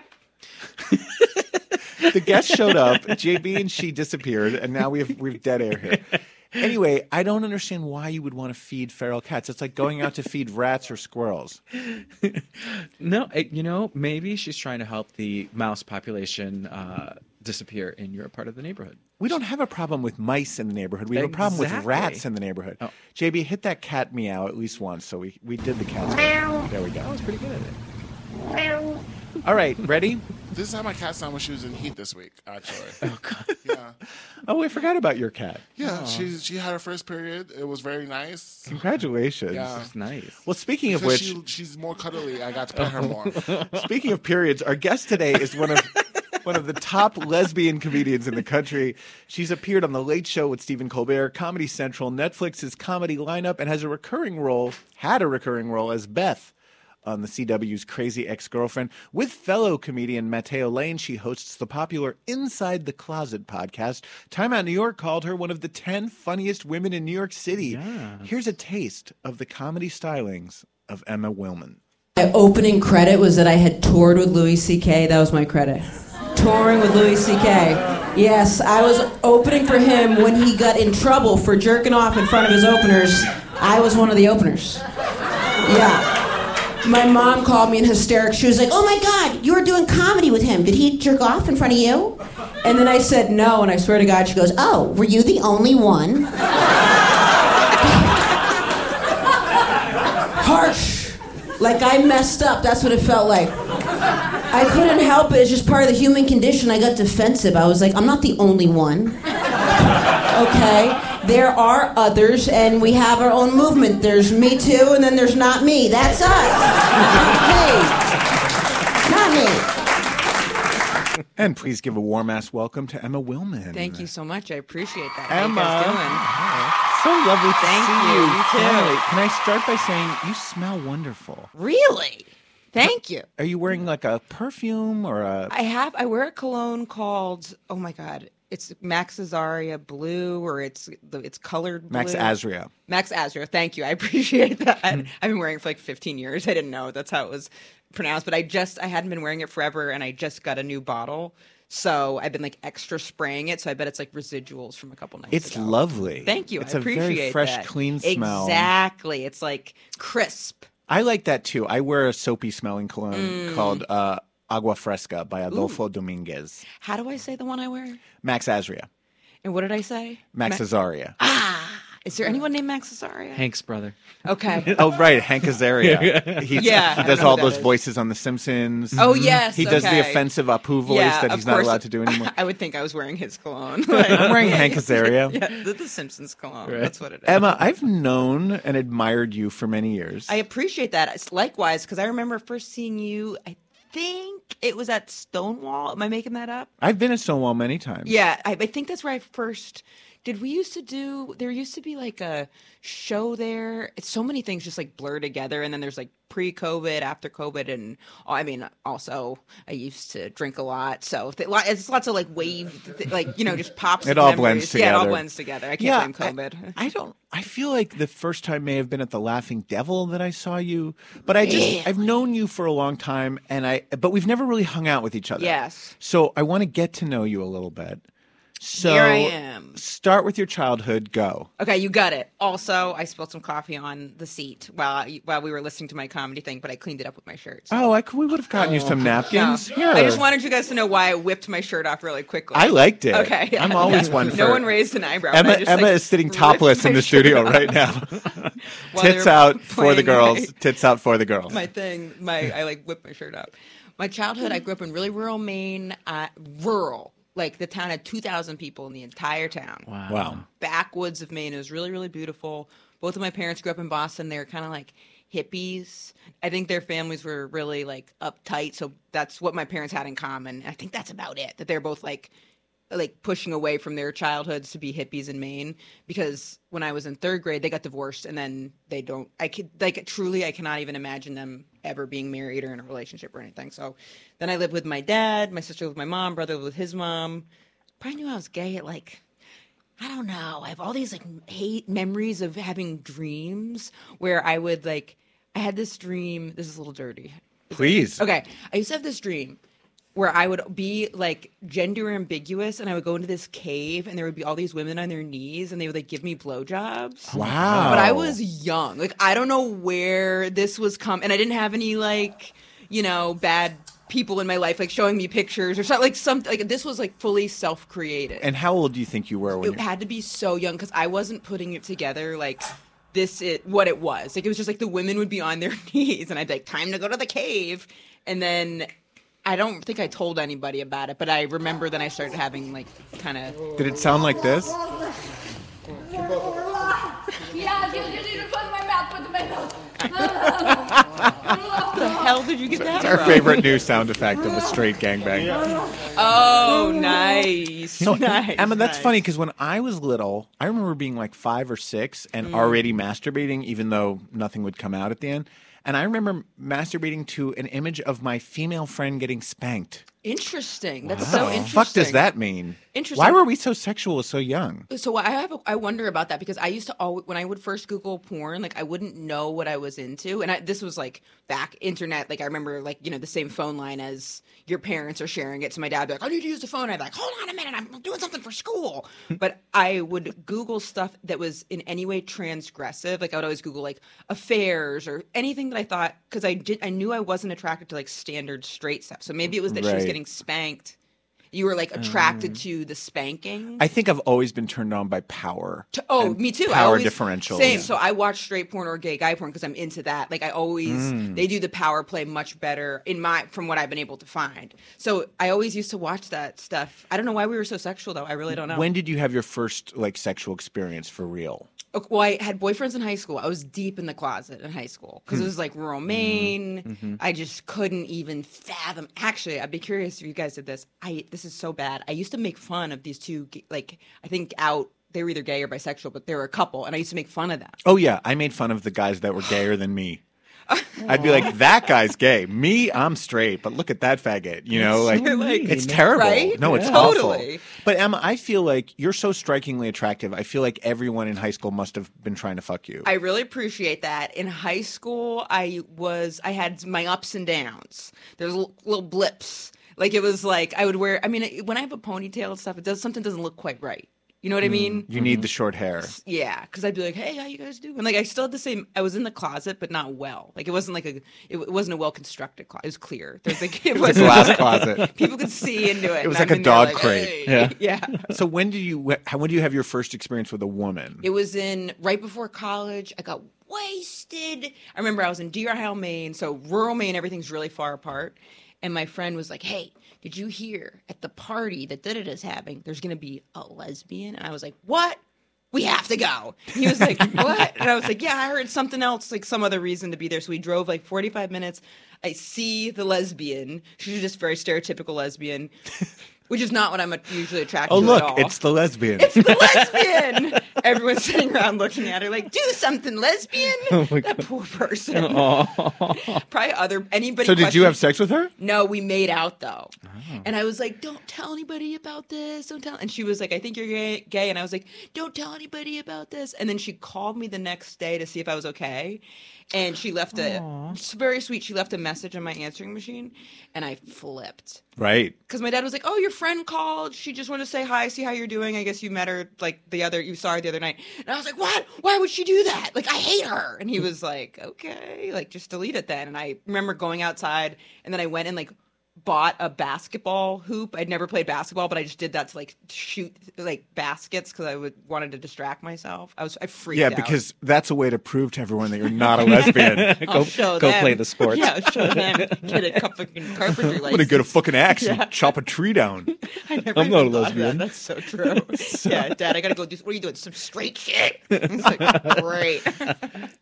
the guest showed up, JB and she disappeared, and now we have we've dead air here. Anyway, I don't understand why you would want to feed feral cats. It's like going out to feed rats or squirrels. No, it, you know, maybe she's trying to help the mouse population uh, disappear in your part of the neighborhood. We don't have a problem with mice in the neighborhood. We have a problem with rats in the neighborhood. Oh. JB, hit that cat meow at least once. So we, we did the cat. There we go. I was pretty good at it. All right, ready? This is how my cat sounded when she was in heat this week, actually. Oh, God. Yeah. Oh, I forgot about your cat. Yeah, oh. she, she had her first period. It was very nice. Congratulations. Yeah. It's nice. Well, speaking of which, she, she's more cuddly. I got to pet her more. Speaking of periods, our guest today is one of one of the top lesbian comedians in the country. She's appeared on The Late Show with Stephen Colbert, Comedy Central, Netflix's comedy lineup, and has a recurring role, had a recurring role as Beth on the CW's Crazy Ex-Girlfriend. With fellow comedian Matteo Lane, she hosts the popular Inside the Closet podcast. Time Out New York called her one of the 10 funniest women in New York City. Here's a taste of the comedy stylings of Emma Willmann. My opening credit was that I had toured with Louis C.K. That was my credit. Touring with Louis C.K. Yes, I was opening for him when he got in trouble for jerking off in front of his openers. I was one of the openers. Yeah. My mom called me in hysterics. She was like, "Oh my God, you were doing comedy with him. Did he jerk off in front of you?" And then I said no, and I swear to God, she goes, "Oh, were you the only one?" Harsh. Like I messed up. That's what it felt like. I couldn't help it. It's just part of the human condition. I got defensive. I was like, I'm not the only one. Okay? There are others, and we have our own movement. There's me too, and then there's not me. That's us. Not me. Not me. And please give a warm ass welcome to Emma Willmann. Thank you so much. I appreciate that. How Emma. you guys So lovely to Thank see you. you. You too. Can I start by saying you smell wonderful? Really? Thank you. Are you wearing like a perfume or a? I have. I wear a cologne called. Oh my god! It's Max Azaria Blue, or it's the it's colored blue. Max Azria. Max Azria. Thank you. I appreciate that. Hmm. I've been wearing it for like 15 years. I didn't know that's how it was pronounced, but I just I hadn't been wearing it forever, and I just got a new bottle. So I've been like extra spraying it. So I bet it's like residuals from a couple nights It's ago. lovely. Thank you. It's I a appreciate very fresh, that. clean smell. Exactly. It's like crisp. I like that too. I wear a soapy smelling cologne Mm. called uh, Agua Fresca by Adolfo Dominguez. How do I say the one I wear? Max Azria. And what did I say? Max Ma- Azaria. Ah, Is there anyone named Max Azaria? Hank's brother. Okay. Oh right, Hank Azaria. He, Yeah, he does all those is. voices on The Simpsons. Oh, yes, he does the offensive Apu voice Yeah, that he's not allowed to do anymore. I would think I was wearing his cologne. I'm wearing Hank Azaria. yeah, the, the Simpsons cologne. That's what it is. Emma, I've known and admired you for many years. I appreciate that. It's likewise because I remember first seeing you. I think it was at Stonewall. Am I making that up? I've been at Stonewall many times. Yeah, I, I think that's where I first. Did we used to do? There used to be like a show there. It's so many things just like blur together, and then there's like pre-COVID, after COVID, and oh, I mean, also I used to drink a lot, so it's lots of like wave, like you know, just pops. It all memories. blends Yeah, it all together. blends together. I can't Yeah, blame COVID. I don't. I feel like the first time may have been at the Laughing Devil that I saw you, but I just Yeah. I've known you for a long time, and I but we've never really hung out with each other. Yes. So I want to get to know you a little bit. So Here I am. Start with your childhood. Go. Okay, you got it. Also, I spilled some coffee on the seat while while we were listening to my comedy thing, but I cleaned it up with my shirt. so- Oh, I could, we would have gotten you some napkins. No. Here. I just wanted you guys to know why I whipped my shirt off really quickly. I liked it. Okay, yeah, I'm always one No one raised an eyebrow. but Emma, I just, Emma like, is sitting ripped topless in the shirt studio off. right now. While they Tits were out for the playing girls. my- Tits out for the girls. My thing, my I like whipped my shirt up. My childhood, I grew up in really rural Maine, uh, rural. Like the town had 2,000 people in the entire town. Wow. Wow. Backwoods of Maine. It was really, really beautiful. Both of my parents grew up in Boston. They were kind of like hippies. I think their families were really like uptight. So that's what my parents had in common. I think that's about it. That they're both like like pushing away from their childhoods to be hippies in Maine because when I was in third grade they got divorced and then they don't I could like truly I cannot even imagine them ever being married or in a relationship or anything. So then I lived with my dad, my sister with my mom, brother with his mom. Probably knew I was gay at like I don't know. I have all these like hate memories of having dreams where I would like I had this dream. This is a little dirty. Please. Okay, I used to have this dream where I would be like gender ambiguous, and I would go into this cave, and there would be all these women on their knees, and they would like give me blowjobs. Oh wow. But I was young. Like I don't know where this was come, and I didn't have any like you know bad people in my life like showing me pictures or something like something like this was like fully self created. And how old do you think you were when It you had to be so young because I wasn't putting it together like this is what it was. Like it was just like the women would be on their knees and I'd be like, time to go to the cave. And then I don't think I told anybody about it, but I remember then I started having like kind of Did it sound like this? Yeah, you, you need to put my mouth, put my mouth. the hell did you get that It's our from? favorite new sound effect of a straight gangbang. Oh, nice. You know, nice. Emma, that's nice. funny because when I was little, I remember being like five or six and Mm. already masturbating, even though nothing would come out at the end. And I remember masturbating to an image of my female friend getting spanked. Interesting. That's so interesting. What the fuck does that mean? Interesting. Why were we so sexual so young? So I have a, I wonder about that because I used to always when I would first Google porn, like I wouldn't know what I was into, and I, this was like back internet. Like I remember, like you know, the same phone line as your parents are sharing it. So my dad would be like, "I need to use the phone." I'd be like, "Hold on a minute, I'm doing something for school." but I would Google stuff that was in any way transgressive. Like I would always Google like affairs or anything that I thought because I did I knew I wasn't attracted to like standard straight stuff. So maybe it was that she was Right. Getting spanked. You were like attracted Um, to the spanking. I think I've always been turned on by power. To- oh, me too. Power always, differentials. Same. So I watch straight porn or gay guy porn because I'm into that. Like I always, Mm. they do the power play much better in my from what I've been able to find. So I always used to watch that stuff. I don't know why we were so sexual though. I really don't know. When did you have your first like sexual experience for real? Well, I had boyfriends in high school. I was deep in the closet in high school because it was like rural Maine. Mhm. I just couldn't even fathom. Actually, I'd be curious if you guys did this. I this is so bad. I used to make fun of these two, like I think out. They were either gay or bisexual, but they were a couple, and I used to make fun of them. Oh yeah, I made fun of the guys that were gayer than me. I'd be like, that guy's gay. Me, I'm straight, but look at that faggot. You know, like, like- it's terrible. Right? No, it's Yeah. awful. Totally. But Emma, I feel like you're so strikingly attractive. I feel like everyone in high school must have been trying to fuck you. I really appreciate that. In high school, I was I had my ups and downs. There's little, little blips. Like it was like I would wear. I mean, when I have a ponytail and stuff, it does something doesn't look quite right. You know what I mm, mean? You need mm-hmm. the short hair. Yeah, because I'd be like, "Hey, how you guys doing?" And like I still had the same. I was in the closet, but not well. Like it wasn't like a. It, it wasn't a well constructed closet. It was clear. There's like it It's was a glass closet. People could see into it. It was like I'm a in there dog like, crate. "Hey." yeah. So when did you how, when do you have your first experience with a woman? It was in right before college. I got wasted. I remember I was in Deer Isle, Maine. So rural Maine, everything's really far apart. And my friend was like, "Hey, did you hear at the party that da is having? There's going to be a lesbian." And I was like, "What?" We have to go. He was like, "What?" And I was like, "Yeah, I heard something else, like some other reason to be there." So we drove like 45 minutes. I see the lesbian. She's just very stereotypical lesbian, which is not what I'm usually attracted oh to look, at all it's the lesbian. it's the lesbian. Everyone's sitting around looking at her like, do something, lesbian. Oh that poor person. Probably other anybody. so did you have sex with her? No, we made out though. Oh. And I was like, don't tell anybody about this. Don't tell. And she was like, I think you're gay. gay. And I was like, don't tell anybody about this. And then she called me the next day to see if I was okay. And she left a, very sweet. She left a message on my answering machine and I flipped. Right. Because my dad was like, "Oh, your friend called. She just wanted to say hi, see how you're doing. I guess you met her like the other, you saw her the other night." And I was like, "What? Why would she do that? Like, I hate her." And he was like, "Okay, like just delete it then." And I remember going outside, and then I went and like bought a basketball hoop. I'd never played basketball, but I just did that to like shoot like baskets because I would wanted to distract myself. I was I freaked Yeah, out. because that's a way to prove to everyone that you're not a lesbian. I'll show go them. play the sports. Yeah, show them. Get a cup of carpentry I'm gonna get a fucking axe Yeah. and chop a tree down. I never I'm not a even thought of that. lesbian. That's so true. yeah, Dad, I gotta go do. What are you doing? Some straight shit. It's like great.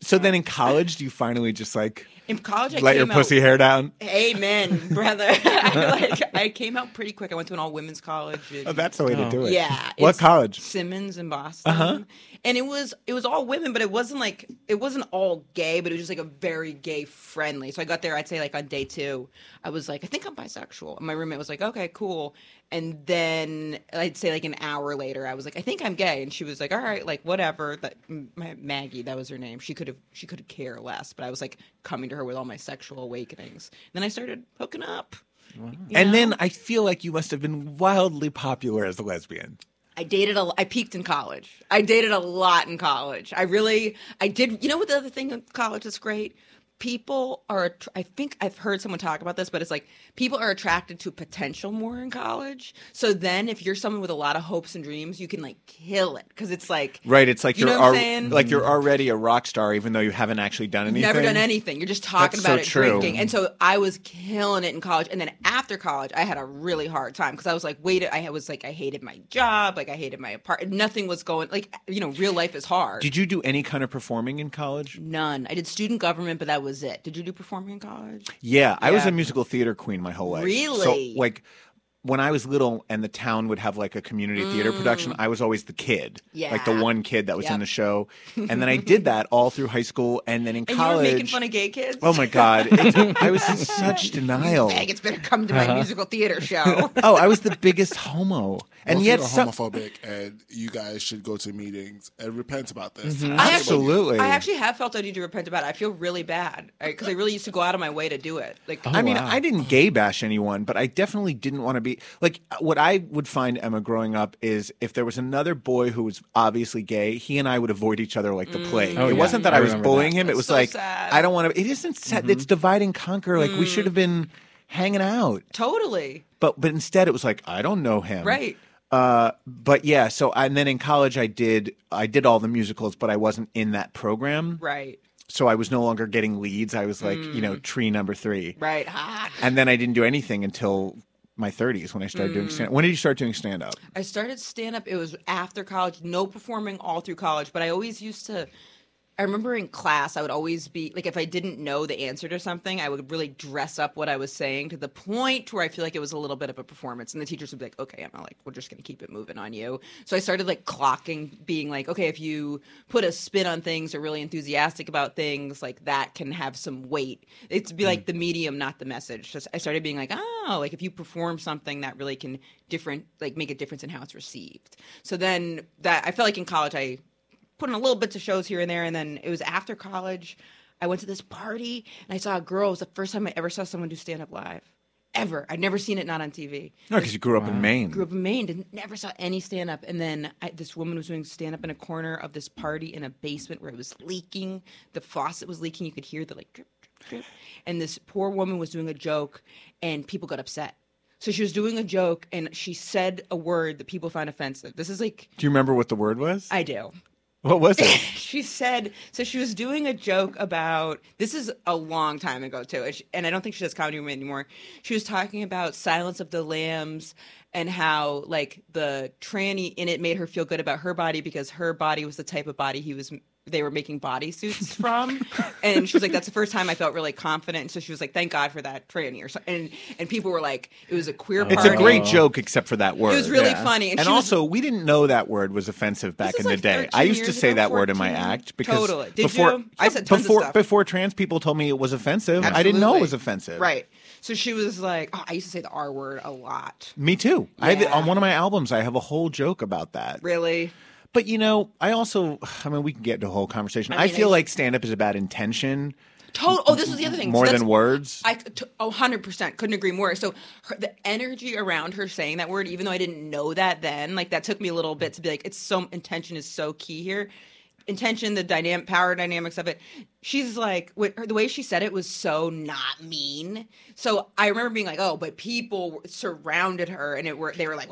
So then in college, do you finally just like In college, I let your came pussy out, hair down? Amen, brother. I, like, I came out pretty quick. I went to an all women's college. and- Oh, that's the way to do it. Yeah. What college? Simmons in Boston. Uh-huh. And it was it was all women, but it wasn't like it wasn't all gay, but it was just like a very gay friendly. So I got there, I'd say like on day two, I was like, I think I'm bisexual. And my roommate was like, Okay, cool. And then I'd say like an hour later, I was like, I think I'm gay, and she was like, All right, like whatever. That my, Maggie, that was her name. She could have she could care less, but I was like coming to her with all my sexual awakenings. And then I started hooking up. You And know? then I feel like you must have been wildly popular as a lesbian. I dated a. I peaked in college. I dated a lot in college. I really. I did. You know what the other thing in college is great? People are. I think I've heard someone talk about this, but it's like people are attracted to potential more in college. So then, if you're someone with a lot of hopes and dreams, you can like kill it because it's like Right, it's like You you're know what I'm al- like you're already a rock star even though you haven't actually done anything. Never done anything. You're just talking That's about so it, true. drinking. And so I was killing it in college. And then after college, I had a really hard time because I was like, wait, I was like, I hated my job. Like, I hated my apartment. Nothing was going, like, you know, real life is hard. Did you do any kind of performing in college? None. I did student government, but that was it. Did you do performing in college? Yeah, I was a musical theater queen my whole life. Really? So like when I was little and the town would have like a community theater production, I was always the kid. Like the Mm. One kid that was in the show. And then I did that all through high school and then in And college. you were making fun of gay kids? Oh my god. I was in such denial. It's better come to my musical theater show. Oh, I was the biggest homo. And Both yet are some, homophobic, and you guys should go to meetings and repent about this. Mm-hmm. I Absolutely. I actually have felt I need to repent about it. I feel really bad because I really used to go out of my way to do it. Like, I mean, wow. I didn't gay bash anyone, but I definitely didn't want to be like what I would find Emma growing up is if there was another boy who was obviously gay, he and I would avoid each other like the mm. plague. Oh, it yeah. wasn't that I I was bullying that. him; it was so like sad. I don't want to. It isn't sad. It's mm-hmm. divide and conquer. Like we should have mm. been hanging out, totally. but but instead it was like I don't know him. Right. Uh, but yeah. So and then in college I did I did all the musicals, but I wasn't in that program. Right. So I was no longer getting leads. I was like you know mm. tree number three. Right. Ha. And then I didn't do anything until my 30s when I started doing stand up. When did you start doing stand up? I started stand up. It was after college, no performing all through college, but I always used to. I remember in class, I would always be like, if I didn't know the answer to something, I would really dress up what I was saying to the point where I feel like it was a little bit of a performance. And the teachers would be like, okay, Emma, like, we're just going to keep it moving on you. So I started like clocking, being like, okay, if you put a spin on things or really enthusiastic about things, like that can have some weight. It's be like mm. the medium, not the message. Just I started being like, oh, like if you perform something that really can different, like make a difference in how it's received. So then that I felt like in college, I put in a little bits of shows here and there, and then it was after college. I went to this party and I saw a girl. It was the first time I ever saw someone do stand up live. ever. I'd never seen it not on TV. No, because you grew up in Maine. Grew up in Maine, didn't never saw any stand up, and then I, this woman was doing stand up in a corner of this party in a basement where it was leaking. The faucet was leaking. You could hear the like drip, drip, drip. And this poor woman was doing a joke, and people got upset. So she was doing a joke, and she said a word that people found offensive. This is like Do you remember what the word was? I do. What was it? she said so she was doing a joke about this is a long time ago too and i don't think she does comedy anymore she was talking about silence of the lambs and how like the tranny in it made her feel good about her body because her body was the type of body he was they were making bodysuits from and she was like that's the first time i felt really confident and so she was like thank god for that tranny or so and and people were like it was a queer It's party a great joke, except for that word. It was really funny, and And, she was- also, we didn't know that word was offensive back in is the like day. I used to say ago, that word in my act because Totally. Did before you? I said tons of before stuff. before trans people told me it was offensive. I didn't know it was offensive. Right. So she was like, oh, I used to say the R word a lot. Me too. I have, on one of my albums, I have a whole joke about that. Really? But you know, I also, I mean, we can get into a whole conversation. I, I feel I- like stand up is about intention Total. Oh, this was the other thing. more So than words. I t- oh, 100% couldn't agree more. So her, the energy around her saying that word, even though I didn't know that then, like that took me a little bit to be like, it's so intention is so key here. Intention, the dynamic power dynamics of it. She's like, her, the way she said it was so not mean. So I remember being like, oh, but people surrounded her and it were they were like.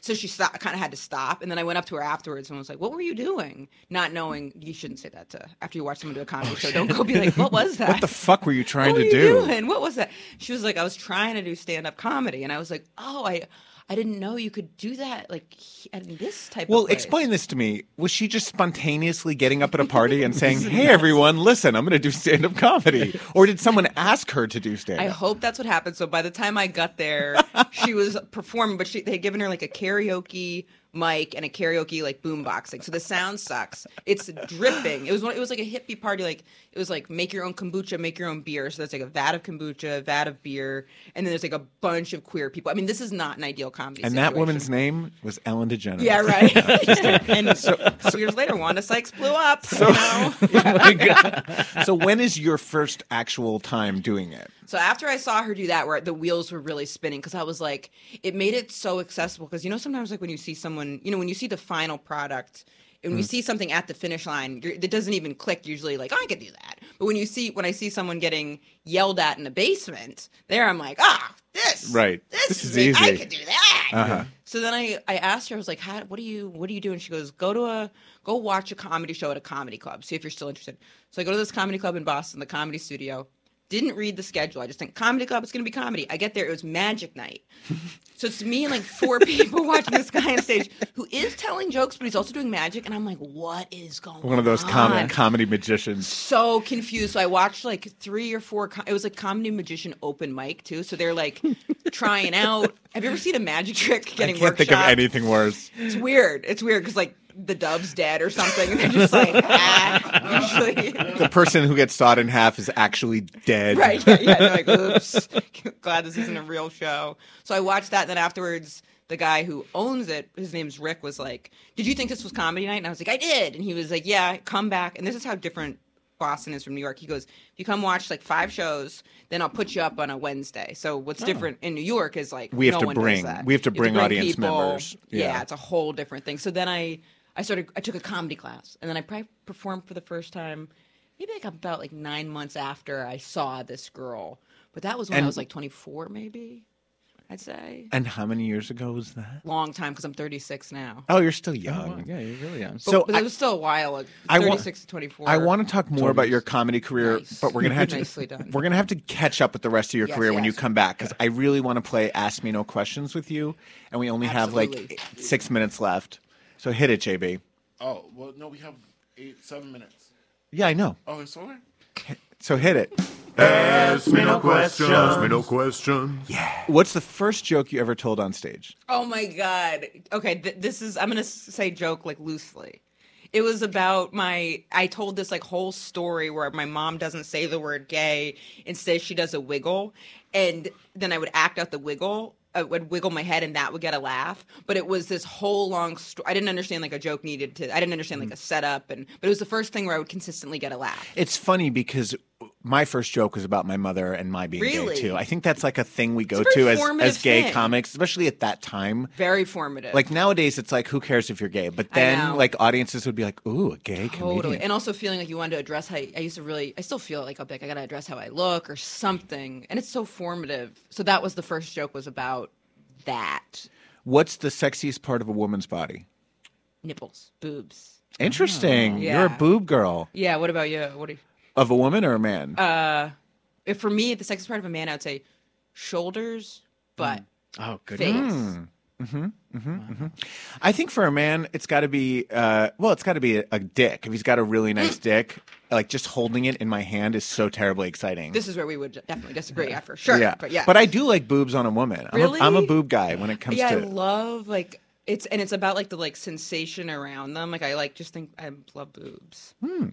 So she stopped, kind of had to stop, and then I went up to her afterwards and was like, "What were you doing?" Not knowing you shouldn't say that to after you watch someone do a comedy oh, show. Don't go be like, "What was that?" what the fuck were you trying what to do? doing? What was that? She was like, I was trying to do stand up comedy, and I was like, oh, I, I didn't know you could do that, like in this type. Well, explain this to me. Was she just spontaneously getting up at a party and saying, "Hey, everyone, listen, I'm going to do stand-up comedy," or did someone ask her to do stand-up? I hope that's what happened. So by the time I got there, she was performing, but she they had given her like a karaoke mic and a karaoke like boombox. So the sound sucks. It's dripping. It was one, it was like a hippie party. Like it was like make your own kombucha, make your own beer. So there's like a vat of kombucha, a vat of beer, and then there's like a bunch of queer people. I mean, this is not an ideal comedy. and that woman's name was Ellen DeGeneres. Yeah, right. and a couple years later, Wanda Sykes blew up. So, oh so when is your first actual time doing it? So after I saw her do that, where the wheels were really spinning, because I was like, it made it so accessible. Because you know, sometimes like when you see someone, you know, when you see the final product. And when you see something at the finish line, you're, it doesn't even click usually. Like, oh, I could do that. But when you see, when I see someone getting yelled at in a basement, there I'm like, ah, this, Right. this, This is, it. I easy. could do that. Uh-huh. So then I, I asked her, I was like, How, what do you what do you do? And she goes, Go to a go watch a comedy show at a comedy club. See if you're still interested. So I go to this comedy club in Boston, the comedy studio. Didn't read the schedule. I just think comedy club, it's gonna be comedy. I get there, it was magic night. so it's me and like four people watching this guy on stage who is telling jokes, but he's also doing magic. And I'm like, what is going on? One of those com- comedy magicians. so confused. So I watched like three or four. Com- it was like comedy magician open mic too. So they're like trying out. Have you ever seen a magic trick getting worse? I can't think of anything worse. It's weird. It's weird because like the dove's dead or something, and they're just like ah. Usually, The person who gets sawed in half is actually dead. right? Yeah, yeah. They're like, oops. Glad this isn't a real show. So I watched that. And then afterwards, the guy who owns it, his name's Rick, was like, "Did you think this was comedy night?" And I was like, "I did." And he was like, "Yeah, come back." And this is how different Boston is from New York. He goes, "If you come watch like five shows, then I'll put you up on a Wednesday." So what's different in New York is like We have no to one does bring- that. we have to You bring audience people. members. Yeah. Yeah. it's a whole different thing. So then I I started I took a comedy class and then I probably performed for the first time maybe like about like nine months after I saw this girl. But that was when And- I was like 24, maybe. I'd say And how many years ago was that? long time because I'm 36 now. Oh, you're still oh, young. Yeah, you're really young. But, So but I- it was still a while. Like I wa- to 24. I want to talk more about your comedy career, Nice. but we're gonna have to done. we're gonna have to catch up with the rest of your Yes, career when you come back because I really want to play Ask Me No Questions with you, and we only have like six minutes left. So hit it, JB. Oh well, no, we have eight, seven minutes. Yeah, I know. Oh, it's over. So hit it. Ask me no questions. Ask me no questions. Yeah. What's the first joke you ever told on stage? Oh my god. Okay, th- this is I'm going to say joke like loosely. It was about my I told this like whole story where my mom doesn't say the word gay, instead she does a wiggle and then I would act out the wiggle. I would wiggle my head and that would get a laugh, but it was this whole long story. I didn't understand like a joke needed to. I didn't understand like mm. a setup, and but it was the first thing where I would consistently get a laugh. It's funny because my first joke was about my mother and my being Really? gay too. I think that's like a thing we go It's a very to as, as gay thing. comics, especially at that time. Very formative. Like nowadays, it's like who cares if you're gay? But then, like audiences would be like, "Ooh, a gay Totally. comedian." And also feeling like you wanted to address how I used to really I still feel like I'll be like I gotta address how I look or something. And it's so formative. So that was the first joke was about that. What's the sexiest part of a woman's body? Nipples. Boobs. Interesting. Yeah. You're a boob girl Yeah, what about you? What do you of a woman or a man? uh if for me the sexiest part of a man I would say shoulders, butt, Oh, good. face. Mm-hmm, I think for a man, it's got to be uh, well, it's got to be a, a dick. If he's got a really nice dick, like just holding it in my hand is so terribly exciting. This is where we would definitely disagree, yeah, for sure. yeah. But yeah. But I do like boobs on a woman. I'm, Really? a, I'm a boob guy when it comes yeah, to. I love like it's and it's about like the like sensation around them. Like I like just think I love boobs. Hmm.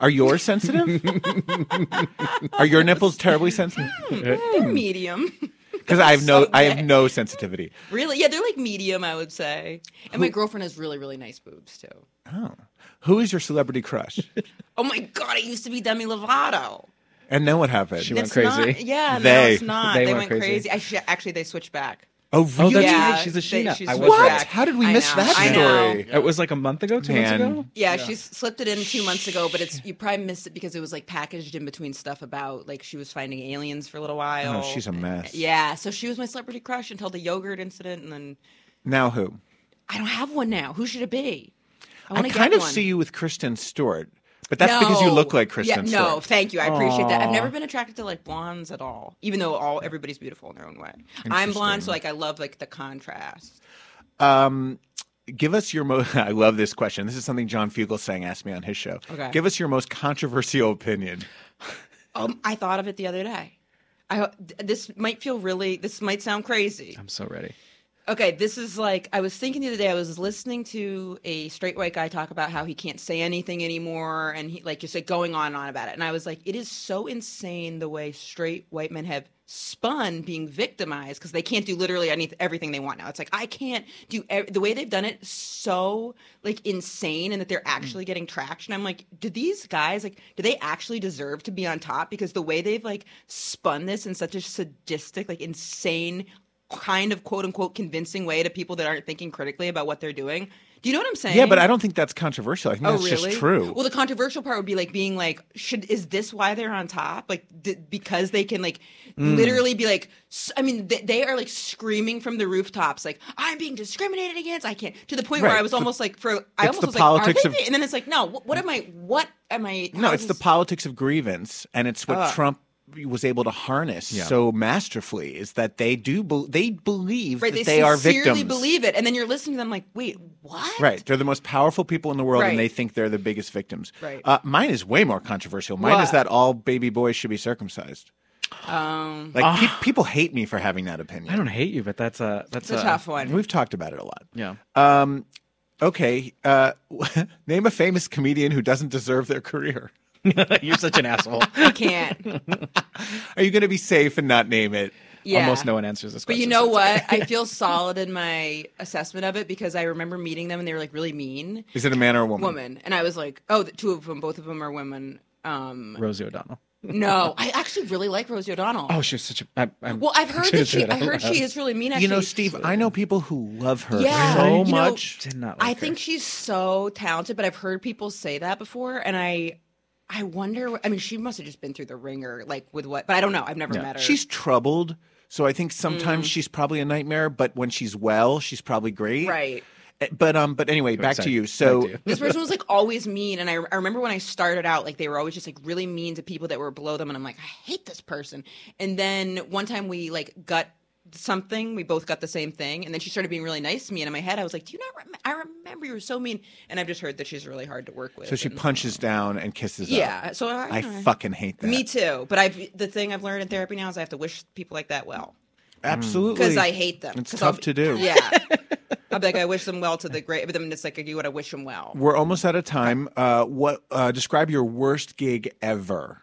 Are yours sensitive? Are your nipples terribly sensitive? Hmm. They're hmm. medium. Because I have no, So I have no sensitivity. really? Yeah, they're like medium, I would say. And my girlfriend has really, really nice boobs too. Oh, who is your celebrity crush? Oh my god, it used to be Demi Lovato. and then what happened? She went It's crazy. Not, yeah, They- no, it's not. they They, went went crazy. crazy. I sh- actually, they switched back. Oh, Oh, really? that's yeah, right. She's a she they- now. I was What? back. How did we I miss know, that I story? know. It was like a month ago, two Man. months ago. Yeah, she slipped it in two months ago, but it's you probably missed it because it was like packaged in between stuff about like she was finding aliens for a little oh, while. Oh, she's a mess. Yeah, so she was my celebrity crush until the yogurt incident, and then Now who? I don't have one now. Who should it be? I, I wanna kind get of one. see you with Kristen Stewart, but that's because you look like Kristen yeah, No, Stewart. thank you. I appreciate that. I've never been attracted to like blondes at all, even though all everybody's beautiful in their own way. I'm blonde, so like I love like the contrast. Um, give us your most. I love this question. This is something John Fugelsang asked me on his show. Okay. Give us your most controversial opinion. Um, I thought of it the other day. I ho- this might feel really. This might sound crazy. I'm so ready. Okay, this is like I was thinking the other day. I was listening to a straight white guy talk about how he can't say anything anymore, and he like just like going on and on about it. And I was like, it is so insane the way straight white men have spun being victimized because they can't do literally any everything they want now. It's like I can't do ev- the way they've done it so like insane, and that they're mm. actually getting traction. I'm like, do these guys like do they actually deserve to be on top? Because the way they've like spun this in such a sadistic, like insane kind of quote unquote convincing way to people that aren't thinking critically about what they're doing. Do you know what I'm saying? Yeah, but I don't think that's controversial. I think Oh, that's really? just true. Well, the controversial part would be like being like, should is this why they're on top? Like d- because they can like Mm. literally be like, s- I mean, they, they are like screaming from the rooftops, like I'm being discriminated against. I can't to the point where I was The- almost like, for I almost was like, are politics they? of- and then it's like, no, what, what am I? What am I? no, it's the this- politics of grievance, and it's what Ugh. Trump was able to harness Yeah. so masterfully. Is that they do be- they believe Right, that they, they, are sincerely victims. believe it, and then you're listening to them like, wait, what? Right, they're the most powerful people in the world, Right. and they think they're the biggest victims. Right. Uh, mine is way more controversial. Mine is that all baby boys should be circumcised. Um, Like pe- people hate me for having that opinion. I don't hate you, but that's a that's it's a tough one. We've talked about it a lot. Yeah. Um, okay, uh, name a famous comedian who doesn't deserve their career. You're such an asshole. I can't. Are you going to be safe and not name it? Yeah. Almost no one answers this question. But you know so what? I feel solid in my assessment of it because I remember meeting them and they were like really mean. Is it a man or a woman? Woman. And I was like, oh, the two of them, both of them are women. Um, Rosie O'Donnell. no, I actually really like Rosie O'Donnell. Oh, she's such a. I, I'm, well, I've heard that she, I out heard she is really mean. Actually, You know, Steve, I know people who love her Yeah, so you know, much. Did not I her. think she's so talented, but I've heard people say that before, and I, I wonder. I mean, she must have just been through the ringer, like with what? But I don't know. I've never Yeah. met her. She's troubled, so I think Mm. sometimes she's probably a nightmare. But when she's well, she's probably great. right. Eh, But um, but anyway, back Sorry, to you. So this person was like always mean and I, I remember when i started out like they were always just like really mean to people that were below them and i'm like i hate this person and then one time we like got something we both got the same thing and then she started being really nice to me and in my head i was like do you not rem- i remember you were so mean and i've just heard that she's really hard to work with so she and- punches down and kisses. up. yeah so i, I fucking hate that. me too but i've the thing i've learned in therapy now is i have to wish people like that well Absolutely. because i hate them It's tough I'll- to do. yeah i'll be like i wish them well to the great but then it's like you want to wish them well We're almost out of time. Uh, what? Uh, describe your worst gig ever.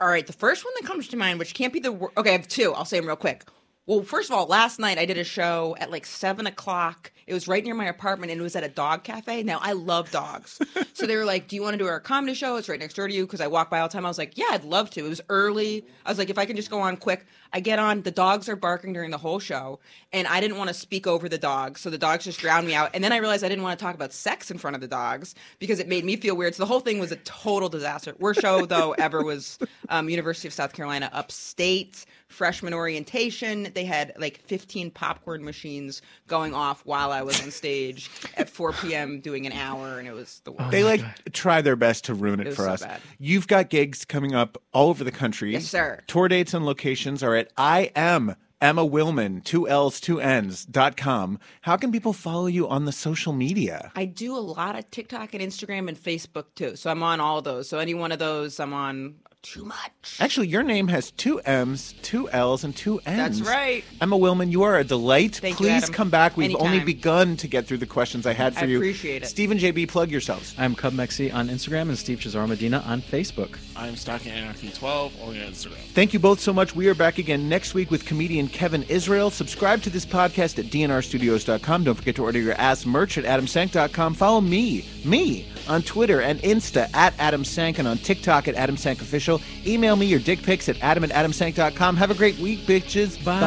All right, the first one that comes to mind, which can't be the wor- okay, I have two. I'll say them real quick. Well, first of all, last night I did a show at like seven o'clock It was right near my apartment and it was at a dog cafe. Now I love dogs. so they were like, Do you want to do our comedy show? It's right next door to you because I walk by all the time. I was like, Yeah, I'd love to. It was early. I was like, if I can just go on quick. I get on, the dogs are barking during the whole show, and I didn't want to speak over the dogs, so the dogs just drowned me out. And then I realized I didn't want to talk about sex in front of the dogs because it made me feel weird. So the whole thing was a total disaster. Worst show though ever was um, University of South Carolina upstate freshman orientation. They had like 15 popcorn machines going off while I was on stage at 4 p.m. doing an hour, and it was the oh worst. They like try their best to ruin it, It was for so us. bad. You've got gigs coming up all over the country. Yes, sir. Tour dates and locations are at I am Emma Willmann, two L's, two N's dot com. How can people follow you on the social media? I do a lot of TikTok and Instagram and Facebook too. So I'm on all those. So any one of those, I'm on too much. Actually, your name has two M's, two L's, and two N's. That's right. Emma Willmann, you are a delight. Thank you, Please Adam. come back. We've only begun to get through the questions I had for I you. I appreciate it. Stephen JB, plug yourselves. I'm Cub Mexi on Instagram and Steve Cesaro Medina on Facebook. I'm Stocking Anarchy 12 on Instagram. Thank you both so much. We are back again next week with comedian Kevin Israel. Subscribe to this podcast at dnrstudios.com. Don't forget to order your ass merch at adamsank.com. Follow me, me, on Twitter and Insta at adamsank and on TikTok at Email me your dick pics at adam at adamsank.com. Have a great week, bitches. Bye.